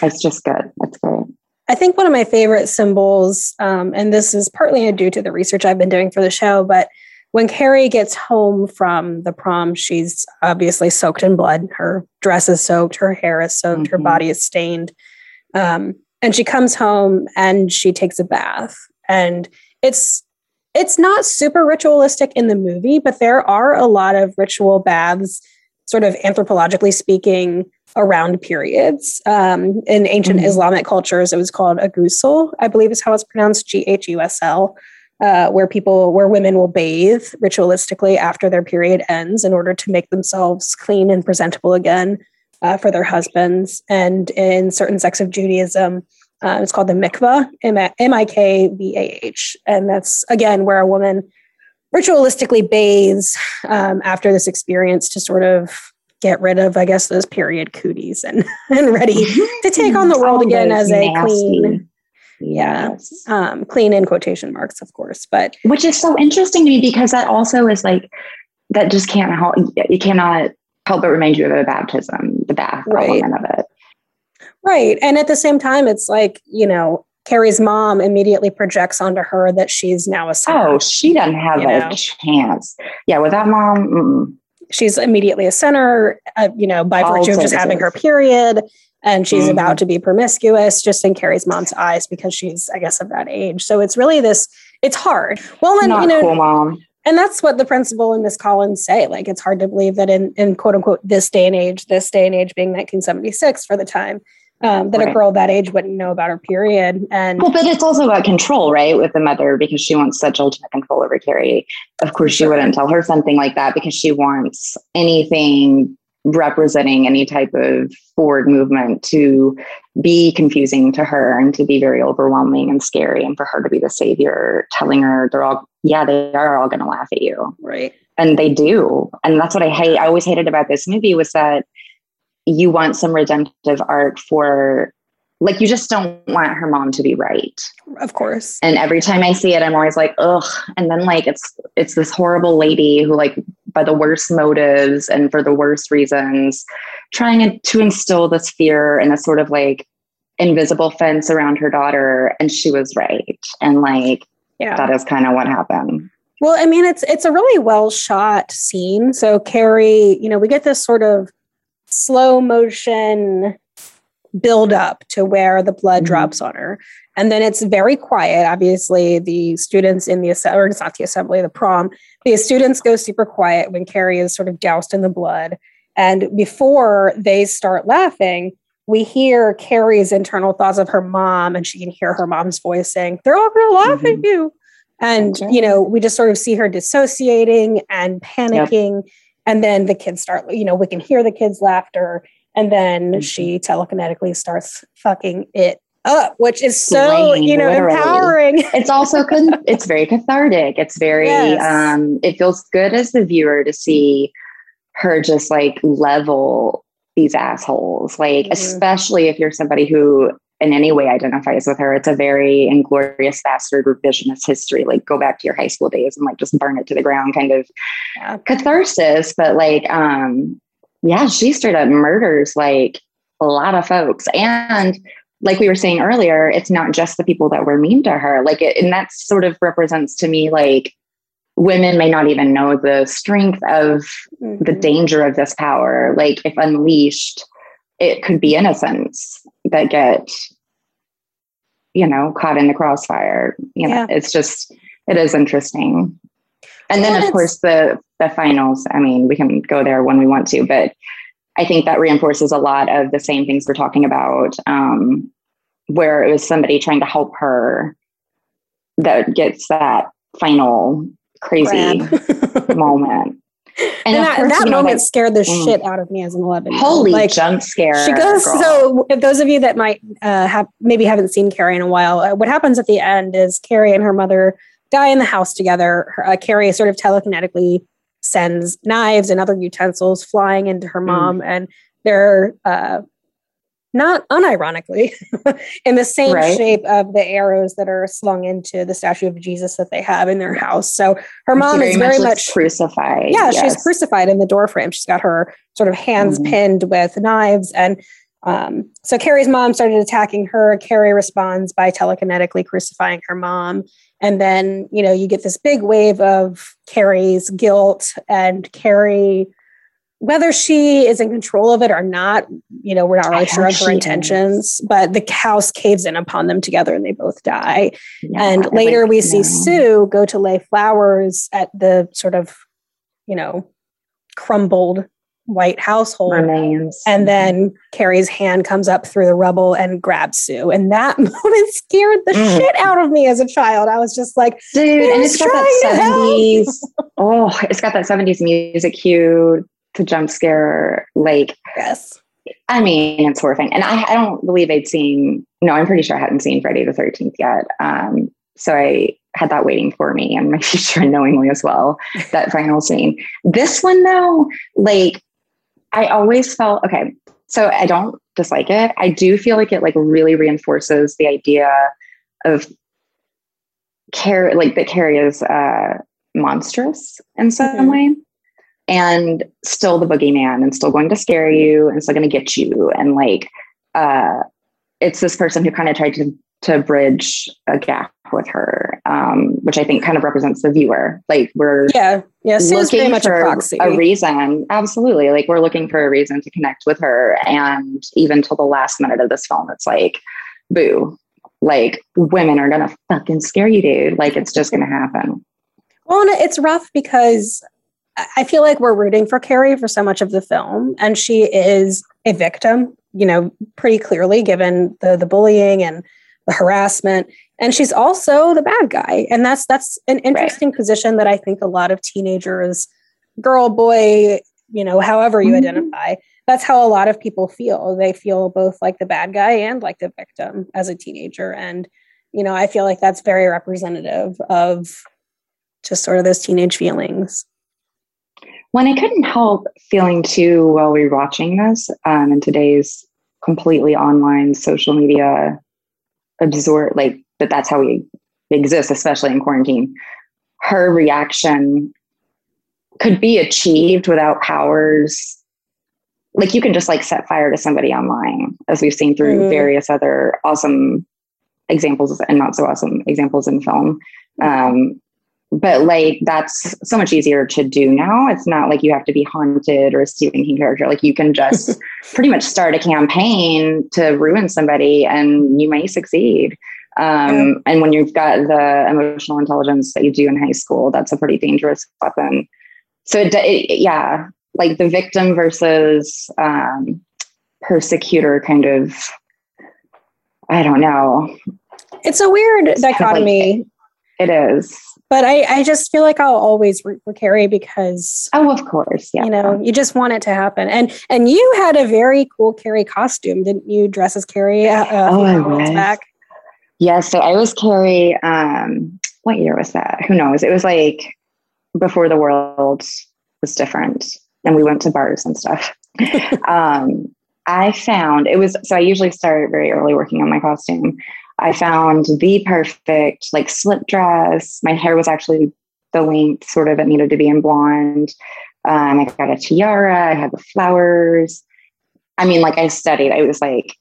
It's just good. It's great. I think one of my favorite symbols, um, and this is partly due to the research I've been doing for the show, but when Carrie gets home from the prom, she's obviously soaked in blood. Her dress is soaked, her hair is soaked, mm-hmm. her body is stained. Um, and she comes home and she takes a bath. And it's it's not super ritualistic in the movie, but there are a lot of ritual baths, sort of anthropologically speaking, around periods. Um, in ancient mm-hmm. Islamic cultures, it was called a ghusl, I believe is how it's pronounced, G H U S L uh, where people where women will bathe ritualistically after their period ends in order to make themselves clean and presentable again uh, for their husbands and in certain sects of judaism uh, it's called the mikvah m-i-k-v-a-h and that's again where a woman ritualistically bathes um, after this experience to sort of get rid of i guess those period cooties and, and ready to take on the world again as a nasty. clean yes. um, clean in quotation marks of course but which is so interesting to me because that also is like that just can't help you cannot help but remind you of a baptism the bath right. element of it right and at the same time it's like you know Carrie's mom immediately projects onto her that she's now a sinner. Oh, she doesn't have a know? chance. Yeah, with that mom, mm-mm. she's immediately a sinner. Uh, you know, by virtue of just having her period, and she's mm-hmm. about to be promiscuous just in Carrie's mom's eyes because she's, I guess, of that age. So it's really this. It's hard. Well, then Not you know, cool, mom. and that's what the principal and Miss Collins say. Like, it's hard to believe that in, in quote unquote this day and age, this day and age being 1976 for the time, um, that right. a girl that age wouldn't know about her period. And well, but it's also about control, right? With the mother, because she wants such ultimate control over Carrie. Of course, she wouldn't tell her something like that because she wants anything representing any type of forward movement to be confusing to her and to be very overwhelming and scary and for her to be the savior telling her they're all yeah they are all going to laugh at you. Right. And they do. And that's what i hate i always hated about this movie was that you want some redemptive art for like you just don't want her mom to be right. Of course. And every time i see it i'm always like ugh. And then like it's it's this horrible lady who like by the worst motives and for the worst reasons trying to instill this fear and a sort of like invisible fence around her daughter and she was right. And like yeah. that is kind of what happened. Well i mean it's it's a really well shot scene. So carrie you know we get this sort of slow motion build up to where the blood mm-hmm. drops on her. And then it's very quiet. Obviously, the students in the assembly, or it's not the assembly, the prom, the students go super quiet when Carrie is sort of doused in the blood. And before they start laughing, we hear Carrie's internal thoughts of her mom, and she can hear her mom's voice saying, They're all going to laugh mm-hmm. at you. And, okay. you know, we just sort of see her dissociating and panicking. Yep. And then the kids start, you know, we can hear the kids' laughter and then mm-hmm. she telekinetically starts fucking it up, which is so you know literally. empowering. it's also it's very cathartic. It's very yes. um, it feels good as the viewer to see her just like level these assholes. Like mm-hmm. especially if you're somebody who in any way identifies with her. It's a very inglorious bastard revisionist history. Like go back to your high school days and like just burn it to the ground kind of yeah. catharsis. But like um yeah, she straight up murders like a lot of folks. And like we were saying earlier, it's not just the people that were mean to her. Like, it, and that sort of represents to me like women may not even know the strength of mm-hmm. the danger of this power. Like, if unleashed, it could be innocents that get, you know, caught in the crossfire. You know, yeah. it's just, it is interesting. And then, of course, the the finals. I mean, we can go there when we want to, but I think that reinforces a lot of the same things we're talking about, um, where it was somebody trying to help her that gets that final crazy moment. And, and that, course, that moment like, scared the mm, shit out of me as an 11 holy like jump scare she goes girl. so those of you that might uh, have maybe haven't seen carrie in a while uh, what happens at the end is carrie and her mother die in the house together. Uh, Carrie sort of telekinetically sends knives and other utensils flying into her hmm. mom, mm. and they're uh, not unironically in the same right. shape of the arrows that are slung into the statue of Jesus that they have in their house. So her mom very is very much, much crucified. Yeah, yes. she's crucified in the door frame. She's got her sort of hands mm. pinned with knives and um, so Carrie's mom started attacking her. Carrie responds by telekinetically crucifying her mom. And then, you know, you get this big wave of Carrie's guilt and Carrie, whether she is in control of it or not, you know, we're not really sure of her intentions, is. but the house caves in upon them together and they both die. Yeah, and later like, we see Sue go to lay flowers at the sort of, you know, crumbled white household remains. And then Carrie's hand comes up through the rubble and grabs Sue. And that moment scared the mm. shit out of me as a child. I was just like, dude, and it's got that 70s. oh, it's got that 70s music cue to jump scare. Like, yes. I mean, it's horrifying. And I, I don't believe I'd seen, no, I'm pretty sure I hadn't seen Friday the 13th yet. Um, so I had that waiting for me and my future unknowingly as well, that final scene. This one though, like I always felt okay. So I don't dislike it. I do feel like it like really reinforces the idea of care, like that Carrie is uh, monstrous in some mm-hmm. way, and still the boogeyman, and still going to scare you, and still going to get you, and like uh, it's this person who kind of tried to to bridge a gap with her, um, which I think kind of represents the viewer. Like we're yeah, yeah, looking much for a, a, reason. Absolutely, like we're looking for a reason to connect with her, and even till the last minute of this film, it's like, boo, like women are gonna fucking scare you, dude. Like it's just gonna happen. Well, it's rough because I feel like we're rooting for Carrie for so much of the film, and she is a victim, you know, pretty clearly given the the bullying and the harassment. And she's also the bad guy. And that's that's an interesting right. position that I think a lot of teenagers, girl, boy, you know, however you mm-hmm. identify, that's how a lot of people feel. They feel both like the bad guy and like the victim as a teenager. And, you know, I feel like that's very representative of just sort of those teenage feelings. When I couldn't help feeling too while we were watching this um, in today's completely online social media absorb, like, but that's how we exist, especially in quarantine. Her reaction could be achieved without powers. Like you can just like set fire to somebody online, as we've seen through mm-hmm. various other awesome examples and not so awesome examples in film. Um, but like that's so much easier to do now. It's not like you have to be haunted or a Stephen King character. Like you can just pretty much start a campaign to ruin somebody and you may succeed. Um. And when you've got the emotional intelligence that you do in high school, that's a pretty dangerous weapon. So, it, it, yeah, like the victim versus um, persecutor kind of, I don't know. It's a weird dichotomy. Like, it is but I, I just feel like I'll always root for Carrie because oh, of course, yeah. You know, you just want it to happen. And and you had a very cool Carrie costume, didn't you? Dress as Carrie. Uh, oh, I was. Back. Yeah, so I was Carrie. Um, what year was that? Who knows? It was like before the world was different, and we went to bars and stuff. um, I found it was so I usually start very early working on my costume. I found the perfect like slip dress. My hair was actually the length sort of it needed to be in blonde. Um, I got a tiara. I had the flowers. I mean, like I studied. I was like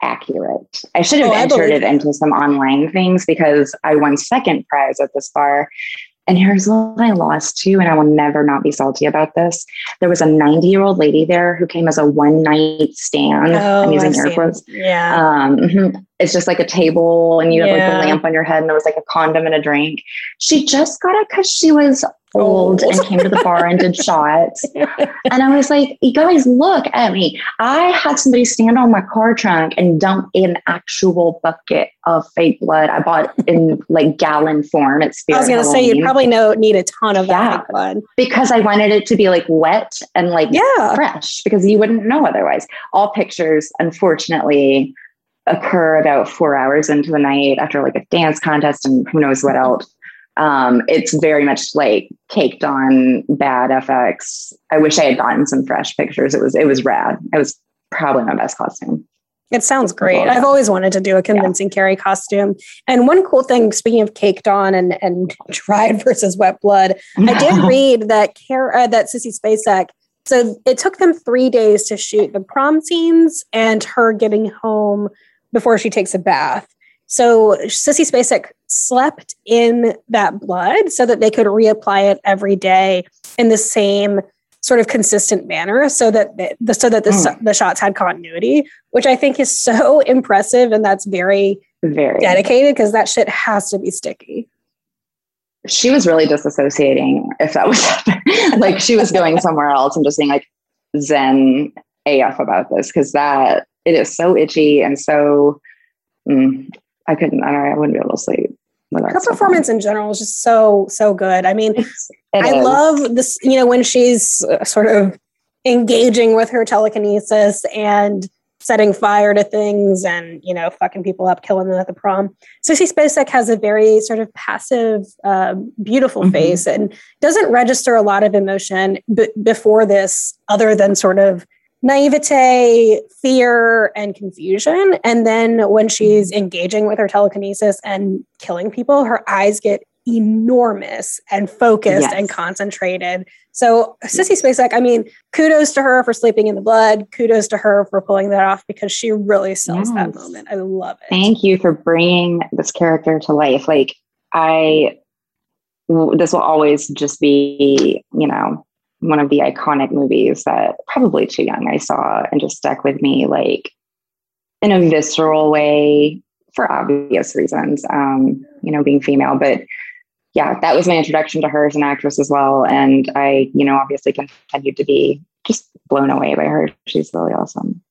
accurate. I should have oh, entered it into some online things because I won second prize at this bar and here's what I lost too, and I will never not be salty about this. There was a 90 year old lady there who came as a one night stand. Oh, I'm using air quotes. Yeah. Um, mm-hmm. It's just like a table, and you yeah. have like a lamp on your head, and there was like a condom and a drink. She just got it because she was old and came to the bar and did shots. And I was like, you guys, look at me. I had somebody stand on my car trunk and dump an actual bucket of fake blood. I bought in like gallon form at Spirit. I was going to say, you probably know need a ton of yeah, that blood. Because I wanted it to be like wet and like yeah. fresh because you wouldn't know otherwise. All pictures, unfortunately, occur about four hours into the night after like a dance contest and who knows what else um, it's very much like caked on bad FX. I wish I had gotten some fresh pictures. It was it was rad. It was probably my best costume. It sounds great. I've always wanted to do a convincing yeah. Carrie costume. And one cool thing, speaking of caked on and, and dried versus wet blood, I did read that Car- uh, that Sissy Spacek. So it took them three days to shoot the prom scenes and her getting home before she takes a bath. So Sissy Spacek slept in that blood so that they could reapply it every day in the same sort of consistent manner so that the, so that the, mm. the shots had continuity which i think is so impressive and that's very very dedicated because that shit has to be sticky she was really disassociating if that was like she was going somewhere else and just being like zen af about this because that it is so itchy and so mm, I couldn't. I, I wouldn't be able to sleep. Her performance in general is just so so good. I mean, I is. love this. You know, when she's uh, sort of engaging with her telekinesis and setting fire to things and you know fucking people up killing them at the prom Sissy Spacek has a very sort of passive uh, beautiful mm-hmm. face and doesn't register a lot of emotion b- before this other than sort of naivete, fear, and confusion. And then when she's engaging with her telekinesis and killing people, her eyes get enormous and focused yes. and concentrated. So Sissy Spacek, I mean, kudos to her for sleeping in the blood. Kudos to her for pulling that off because she really sells yes. that moment. I love it. Thank you for bringing this character to life. Like I, this will always just be, you know, one of the iconic movies that probably too young I saw and just stuck with me like in a visceral way for obvious reasons, um, you know, being female. But yeah, that was my introduction to her as an actress as well. And I, you know, obviously continued to be just blown away by her. She's really awesome.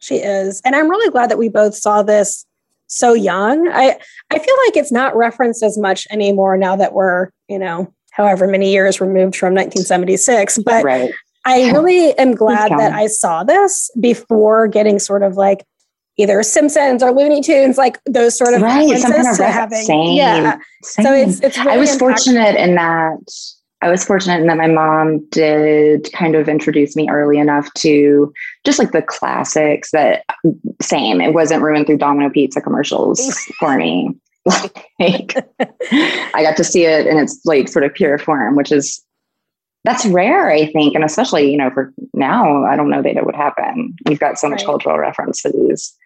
She is. And I'm really glad that we both saw this so young. I I feel like it's not referenced as much anymore now that we're, you know, however many years removed from 1976. But right. I really am glad that I saw this before getting sort of like either Simpsons or Looney Tunes, like those sort of right, of having, same, yeah. Same. So it's it's. Really I was impactful. fortunate in that. I was fortunate in that my mom did kind of introduce me early enough to just like the classics that same. It wasn't ruined through Domino Pizza commercials for me. Like I got to see it in its like sort of pure form, which is that's rare, I think, and especially you know for now, I don't know that it would happen. We've got so much right. cultural reference to these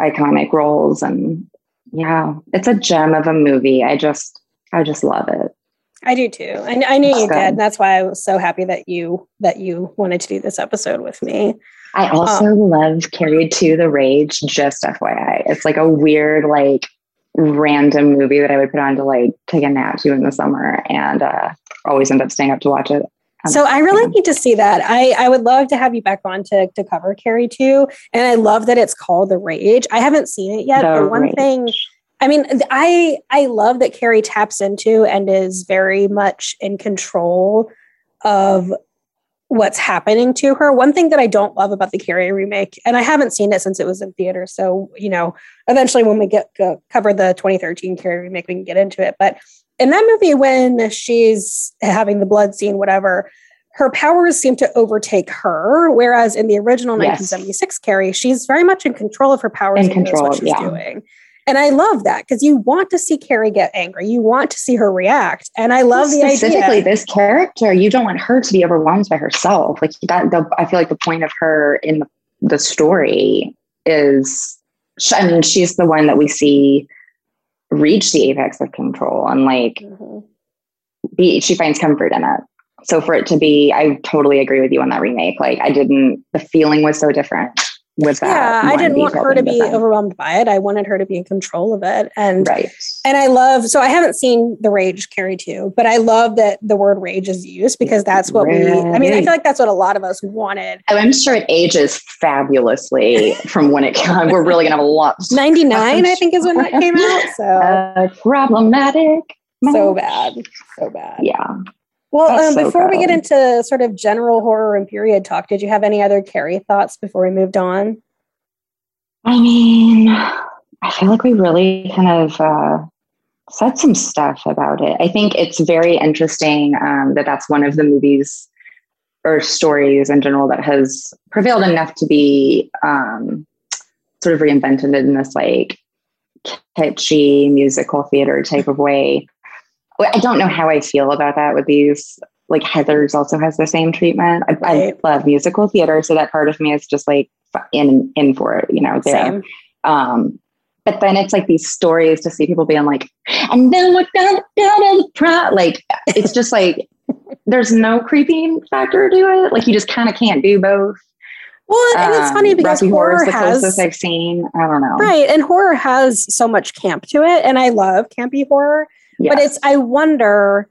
iconic roles, and yeah, it's a gem of a movie. I just, I just love it. I do too. I, I knew you good. did. That's why I was so happy that you that you wanted to do this episode with me. I also um, love Carrie to the Rage. Just FYI, it's like a weird like random movie that I would put on to like take a nap to in the summer, and uh, always end up staying up to watch it. So I really need to see that. I, I would love to have you back on to, to cover Carrie too. And I love that it's called The Rage. I haven't seen it yet, the but one Rage. thing I mean, I I love that Carrie taps into and is very much in control of what's happening to her. One thing that I don't love about the Carrie remake, and I haven't seen it since it was in theater, so you know, eventually when we get cover the 2013 Carrie remake, we can get into it. But in that movie when she's having the blood scene, whatever, her powers seem to overtake her. Whereas in the original yes. 1976 Carrie, she's very much in control of her powers in control, what she's yeah. doing. And I love that because you want to see Carrie get angry. You want to see her react. And I love the idea. specifically this character. You don't want her to be overwhelmed by herself. Like that. The, I feel like the point of her in the, the story is, I mean, she's the one that we see reach the apex of control and like mm-hmm. be she finds comfort in it so for it to be i totally agree with you on that remake like i didn't the feeling was so different with that yeah i didn't want her to be overwhelmed by it. I wanted her to be in control of it. And right. and i love so i haven't seen the rage carrie too but i love that the word rage is used because that's what we i mean i feel like that's what a lot of us wanted. I'm sure it ages fabulously from when it came we're really gonna have a lot 99 i think is when that came out so. Uh, problematic so bad so bad. Yeah well, um, so before we get into sort of general horror and period talk, did you have any other Carrie thoughts before we moved on? I mean, I feel like we really kind of uh, said some stuff about it. I think it's very interesting um, that that's one of the movies or stories in general that has prevailed enough to be um, sort of reinvented in this like kitschy musical theater type of way. I don't know how I feel about that with these. Like Heathers also has the same treatment. I, right. I love musical theater, so that part of me is just like in in for it, you know. There. Um, but then it's like these stories to see people being like, and then we're the pro. Like it's just like there's no creeping factor to it. Like you just kind of can't do both. Well, and it's funny um, because Rocky horror, horror has closest I've seen. I don't know. Right, and horror has so much camp to it, and I love campy horror. Yes. But it's, I wonder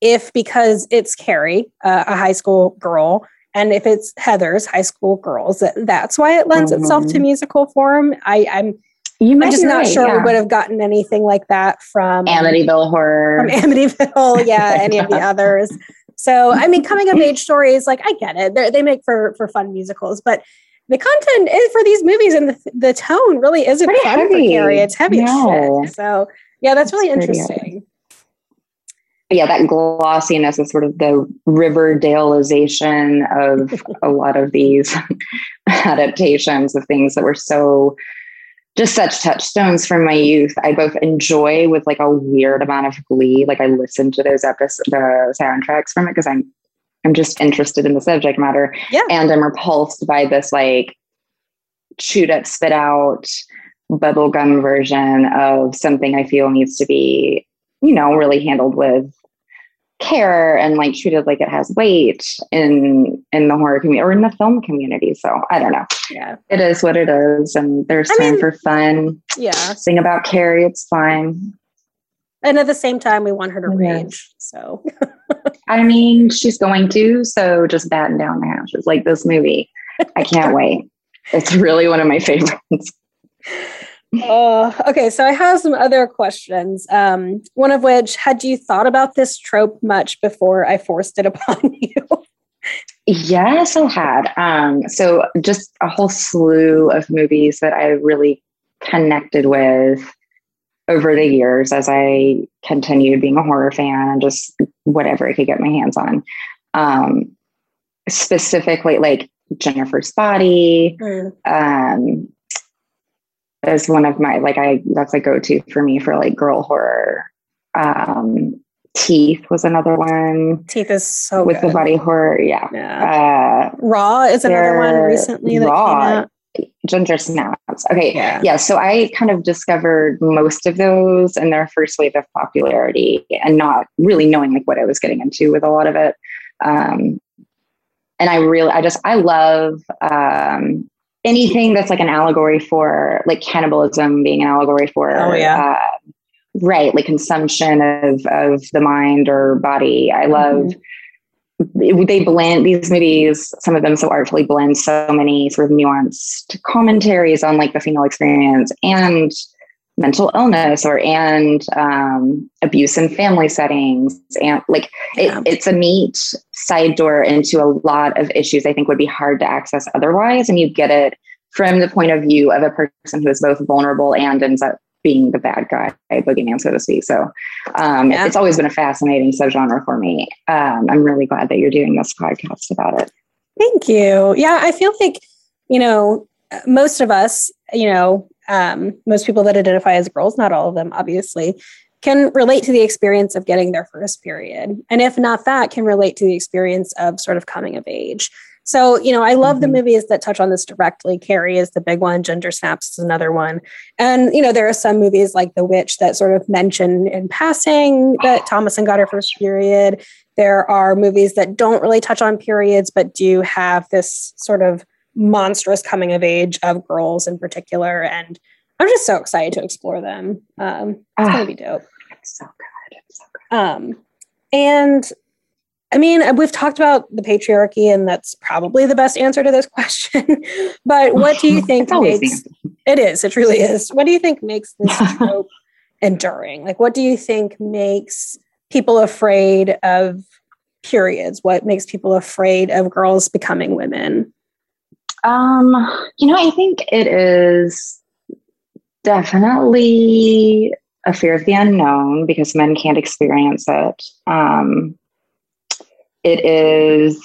if because it's Carrie, uh, a high school girl, and if it's Heather's high school girls, that that's why it lends mm-hmm. itself to mm-hmm. musical form. I, I'm you I'm just not right, sure yeah. we would have gotten anything like that from Amityville Horror, from Amityville, yeah, any of the others. So, I mean, coming of age stories, like I get it, They're, they make for for fun musicals, but the content is for these movies and the, the tone really isn't Pretty fun heavy. for Carrie. It's heavy no. shit. So yeah, that's really interesting. Yeah, that glossiness is sort of the Riverdaleization of a lot of these adaptations of things that were so just such touchstones from my youth. I both enjoy with like a weird amount of glee. Like I listen to those episodes, the soundtracks from it because I'm I'm just interested in the subject matter. Yeah. And I'm repulsed by this like chewed up, spit out bubblegum version of something I feel needs to be, you know, really handled with care and like treated like it has weight in in the horror community or in the film community. So I don't know. Yeah. It is what it is. And there's I time mean, for fun. Yeah. Sing about Carrie, it's fine. And at the same time, we want her to Yes. rage. So I mean, she's going to, so just batten down the hatches like this movie. I can't wait. It's really one of my favorites. Uh, okay, so I have some other questions. Um, one of which, had you thought about this trope much before I forced it upon you? Yes, I had. Um, so just a whole slew of movies that I really connected with over the years as I continued being a horror fan and just whatever I could get my hands on. Um, specifically, like Jennifer's Body, um, is one of my like I that's a go to for me for like girl horror. Um, Teeth was another one Teeth is so with good. the body horror. Yeah. Yeah. Uh, Raw is another one recently that Raw. came out. Ginger Snaps. Okay. Yeah. Yeah. So I kind of discovered most of those in their first wave of popularity and not really knowing like what I was getting into with a lot of it. Um, and I really, I just, I love um, anything that's like an allegory for like cannibalism being an allegory for, Oh, yeah. uh, right, like consumption of of the mind or body. I love it- they blend these movies some of them so artfully blend so many sort of nuanced commentaries on like the female experience and mental illness or and um, abuse in family settings and like it, Yeah. it's a neat side door into a lot of issues i think would be hard to access otherwise and you get it from the point of view of a person who is both vulnerable and ends up being the bad guy boogeyman so to speak so um, Yeah. it's always been a fascinating subgenre for me um, i'm really glad that you're doing this podcast about it Thank you. Yeah, I feel like, you know, most of us, you know, um, most people that identify as girls, not all of them, obviously, can relate to the experience of getting their first period. And if not that, can relate to the experience of sort of coming of age. So, you know, I love the Mhm. movies that touch on this directly. Carrie is the big one, Ginger Snaps is another one. And, you know, there are some movies like The Witch that sort of mention in passing that Thomasin got her first period. There are movies that don't really touch on periods, but do have this sort of monstrous coming of age of girls in particular. And I'm just so excited to explore them. Um, it's Ah. going to be dope. it's so good it's so good Um, and I mean, uh, we've talked about the patriarchy, and that's probably the best answer to this question. but what do you think makes it is? It really is. What do you think makes this trope enduring? Like, what do you think makes people afraid of periods? What makes people afraid of girls becoming women? Um, you know, I think it is definitely a fear of the unknown because men can't experience it. Um, it is,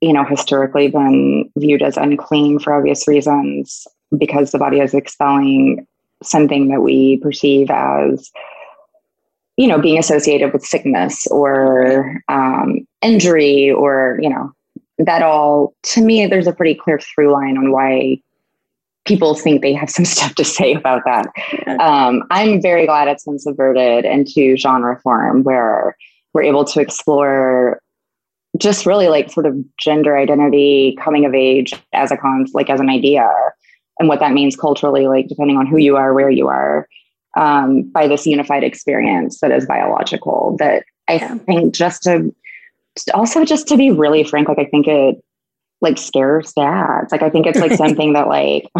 you know, historically been viewed as unclean for obvious reasons because the body is expelling something that we perceive as, you know, being associated with sickness or um, injury or, you know, that all to me there's a pretty clear through line on why people think they have some stuff to say about that. Um, i'm very glad it's been subverted into genre form where we're able to explore just really like sort of gender identity coming of age as a con like as an idea and what that means culturally like depending on who you are where you are um, by this unified experience that is biological that i think just to also just to be really frank like i think it like scares dads. Like i think it's like something that like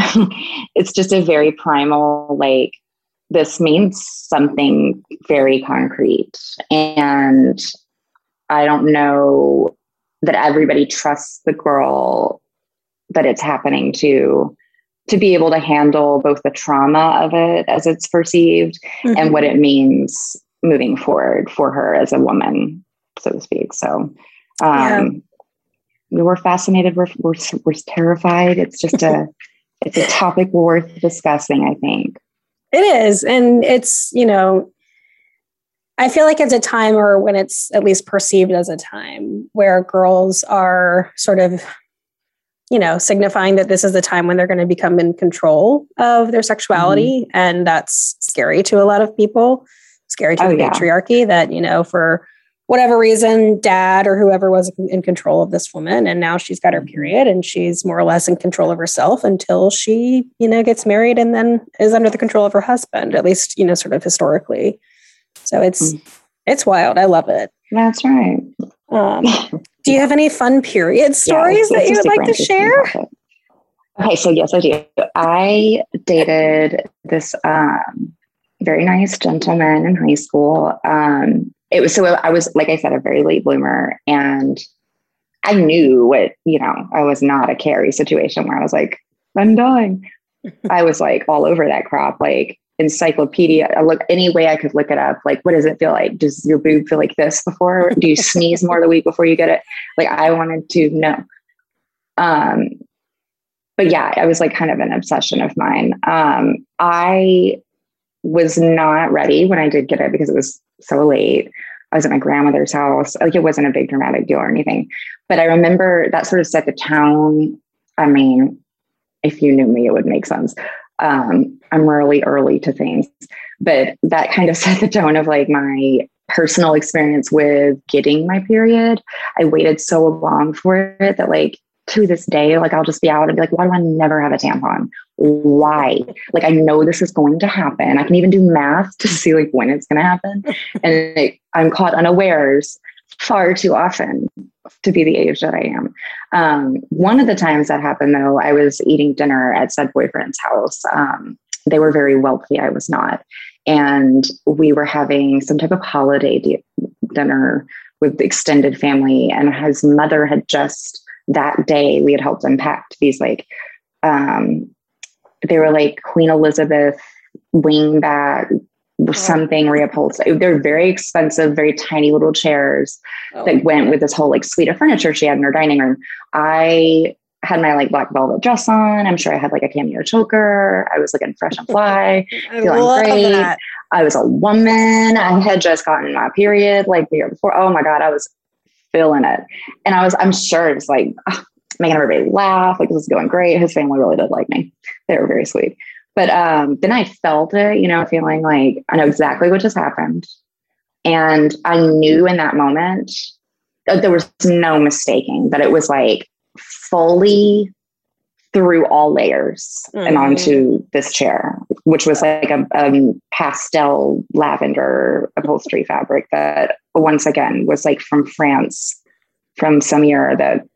it's just a very primal like this means something very concrete. And i don't know that everybody trusts the girl that it's happening to to be able to handle both the trauma of it as it's perceived and mm-hmm. what it means moving forward for her as a woman, so to speak. So, um, we're fascinated. We're, we're we're terrified. It's just a it's a topic worth discussing. I think. It is. And it's, you know, I feel like it's a time or when it's at least perceived as a time where girls are sort of, you know, signifying that this is the time when they're going to become in control of their sexuality. And that's scary to a lot of people, scary to Oh, the yeah. patriarchy that, you know, for whatever reason, dad or whoever was in control of this woman. And now she's got her period and she's more or less in control of herself until she, you know, gets married and then is under the control of her husband, at least, you know, sort of historically. So it's mm. it's wild. I love it. That's right. Um, do you have any fun period stories yeah, that you would like to share? Okay, so yes, I do. I dated this um, very nice gentleman in high school. Um, it was so I was, like I said, a very late bloomer, and I knew what you know. I was not a Carrie situation where I was like, I'm dying. I was like all over that crap, like encyclopedia. I look any way I could look it up. Like, what does it feel like? Does your boob feel like this before? Do you sneeze more the week before you get it? Like, I wanted to know. Um, but yeah, I was like kind of an obsession of mine. Um, I was not ready when I did get it because it was so late. I was at my grandmother's house. Like it wasn't a big dramatic deal or anything. But I remember that sort of set the tone. I mean, if you knew me, it would make sense. Um, I'm really early to things, but that kind of set the tone of like my personal experience with getting my period. I waited so long for it that like to this day, like I'll just be out and be like, why do I never have a tampon? Why? Like I know this is going to happen. I can even do math to see like when it's going to happen, and like, I'm caught unawares far too often to be the age that I am. Um, one of the times that happened, though, I was eating dinner at said boyfriend's house. Um, they were very wealthy. I was not, and we were having some type of holiday di- dinner with extended family, and his mother had just that day we had helped unpack these like um they were like Queen Elizabeth wingback oh. something reupholstered. They're very expensive, very tiny little chairs oh. that went with this whole like suite of furniture she had in her dining room. I had my like black velvet dress on. I'm sure I had like a cameo choker. I was looking fresh and fly, feeling great. That. I was a woman. I had just gotten my period like the year before. Oh my God, I was feeling it. And I was, I'm sure it was like ugh, making everybody laugh. Like this is going great. His family really did like me. They were very sweet. But um, then I felt it, you know, feeling like I know exactly what just happened. And I knew in that moment that there was no mistaking that it was like fully through all layers mm-hmm. and onto this chair, which was like a, a, pastel lavender upholstery fabric that once again was like from France from some year that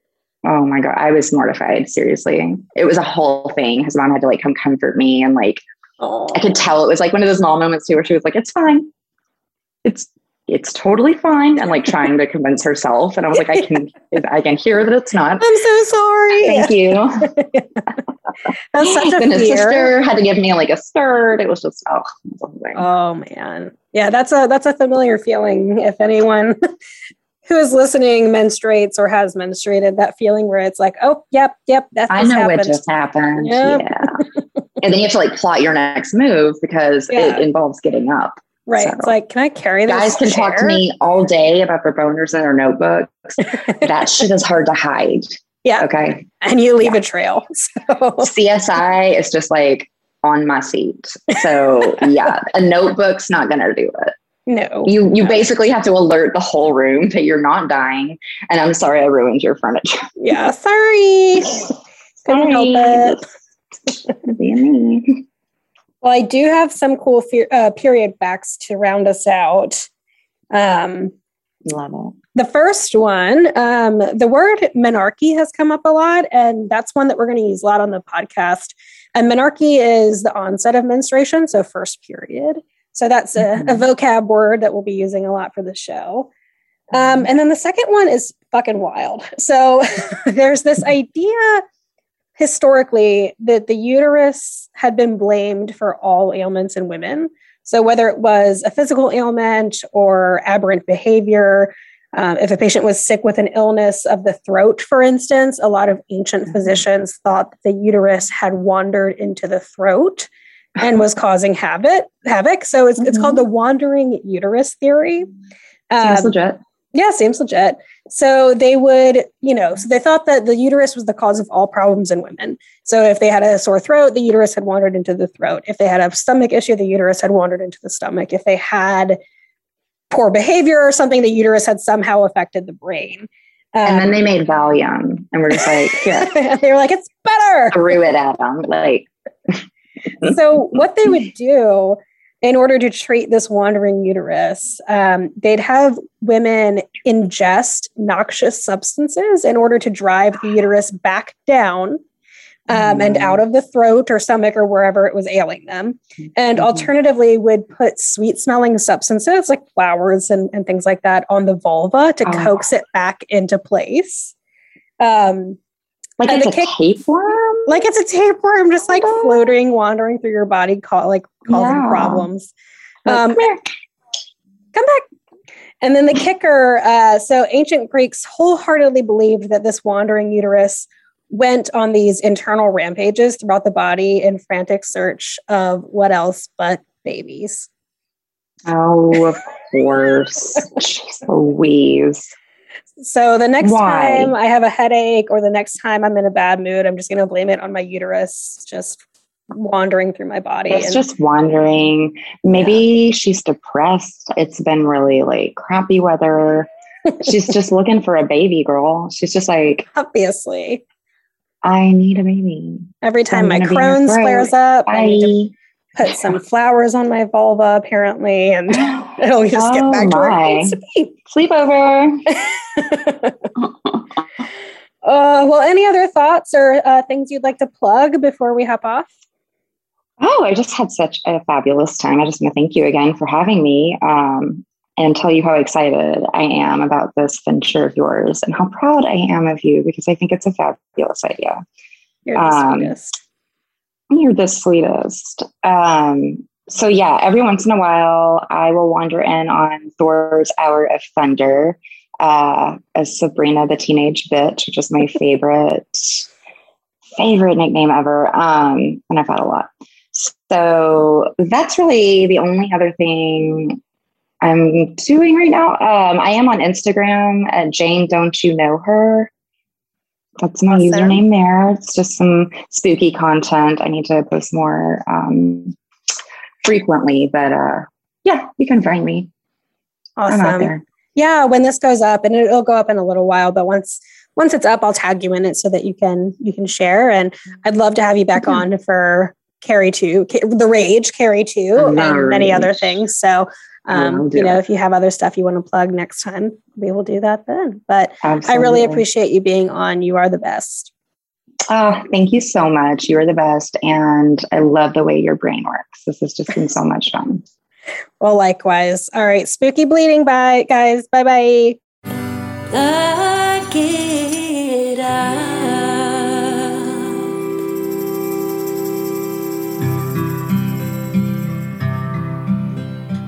oh my god, I was mortified, seriously. It was a whole thing. His mom had to like come comfort me and like oh. I could tell it was like one of those small moments too where she was like, It's fine. It's it's totally fine and like trying to convince herself and i was like i can i can hear that it's not i'm so sorry thank you that's such a then his sister had to give me like a skirt it was just oh oh man yeah that's a that's a familiar feeling if anyone who is listening menstruates or has menstruated that feeling where it's like oh yep yep that's i know happened. what just happened yep. yeah and then you have to like plot your next move because yeah. it involves getting up Right. So, it's like, can I carry this? Guys can chair? talk to me all day about their boners and their notebooks. that shit is hard to hide. Yeah. Okay. And you leave yeah. a trail. So CSI is just like on my seat. So yeah, a notebook's not gonna do it. No. You you no. basically have to alert the whole room that you're not dying. And I'm sorry I ruined your furniture. Yeah, sorry. Couldn't help it. me. Well, I do have some cool fe- uh, period facts to round us out. Um, Love it. The first one, um, the word menarche has come up a lot, and that's one that we're going to use a lot on the podcast. And menarche is the onset of menstruation, so first period. So that's a, mm-hmm. a vocab word that we'll be using a lot for the show. Um, mm-hmm. and then the second one is fucking wild. So there's this idea historically that the uterus had been blamed for all ailments in women. So, whether it was a physical ailment or aberrant behavior, um, if a patient was sick with an illness of the throat, for instance, a lot of ancient mm-hmm. physicians thought that the uterus had wandered into the throat and was causing havoc. Havoc. So it's, mm-hmm. it's called mm-hmm. the wandering uterus theory. Um, Seems legit. Yeah, seems legit. So they would, you know, so they thought that the uterus was the cause of all problems in women. So if they had a sore throat, the uterus had wandered into the throat. If they had a stomach issue, the uterus had wandered into the stomach. If they had poor behavior or something, the uterus had somehow affected the brain. Um, and then they made Valium, and we're just like, yeah. they were like, it's better. Threw it at them, like. So what they would do in order to treat this wandering uterus, um, they'd have women ingest noxious substances in order to drive the uterus back down um, and out of the throat or stomach or wherever it was ailing them. And Mhm. alternatively, would put sweet smelling substances like flowers and, and things like that on the vulva to Oh. coax it back into place. Um, Like it's a kick- tapeworm? Like it's a tapeworm just like floating, wandering through your body, ca- like causing Yeah. problems. Um, come here. come back. And then the kicker uh, so ancient Greeks wholeheartedly believed that this wandering uterus went on these internal rampages throughout the body in frantic search of what else but babies. Oh, of course. Jeez Louise. So the next Why? time I have a headache or the next time I'm in a bad mood, I'm just going to blame it on my uterus just wandering through my body. It's and- just wandering. Maybe she's depressed. It's been really like crappy weather. she's just looking for a baby girl. She's just like, obviously. I need a baby. Every I'm time my gonna be in your Crohn's flares up, I need to put some flowers on my vulva, apparently, and it'll just get Oh back to where it oh my. to be. Sleepover. Uh, well, any other thoughts or uh, things you'd like to plug before we hop off? Oh, I just had such a fabulous time. I just want to thank you again for having me um, and tell you how excited I am about this venture of yours and how proud I am of you because I think it's a fabulous idea. You're the Um, sweetest. You're the sweetest. Um, so, yeah, every once in a while, I will wander in on Thor's Hour of Thunder uh, as Sabrina the Teenage Bitch, which is my favorite, favorite nickname ever. Um, and I've had a lot. So, that's really the only other thing I'm doing right now. Um, I am on Instagram at Jane Don't You Know Her. That's my Awesome. username there. It's just some spooky content. I need to post more um, frequently, but uh, yeah, you can find me. Awesome. Yeah, when this goes up, and it'll go up in a little while, but once once it's up, I'll tag you in it so that you can you can share. And I'd love to have you back Okay. on for Carrie two, the Rage, Carrie two, and many other things. So. Um, Will you know, do. if you have other stuff you want to plug next time, we will do that then. But Absolutely. I really appreciate you being on. You are the best. Oh, thank you so much. You are the best. And I love the way your brain works. This has just been so much fun. Well, likewise. All right. Spooky bleeding. Bye, guys. Bye bye. Plug it up.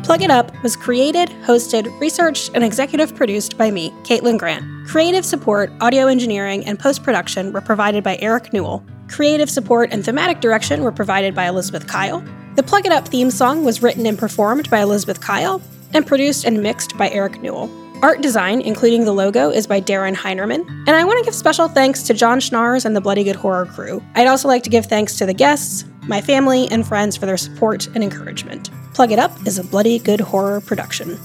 Plug It Up was created, hosted, researched, and executive produced by me, Caitlin Grant. Creative support, audio engineering, and post production were provided by Eric Newell. Creative support and thematic direction were provided by Elizabeth Kyle. The Plug It Up theme song was written and performed by Elizabeth Kyle and produced and mixed by Eric Newell. Art design, including the logo, is by Darren Heinerman. And I want to give special thanks to John Schnars and the Bloody Good Horror crew. I'd also like to give thanks to the guests, my family, and friends for their support and encouragement. Plug It Up is a Bloody Good Horror production.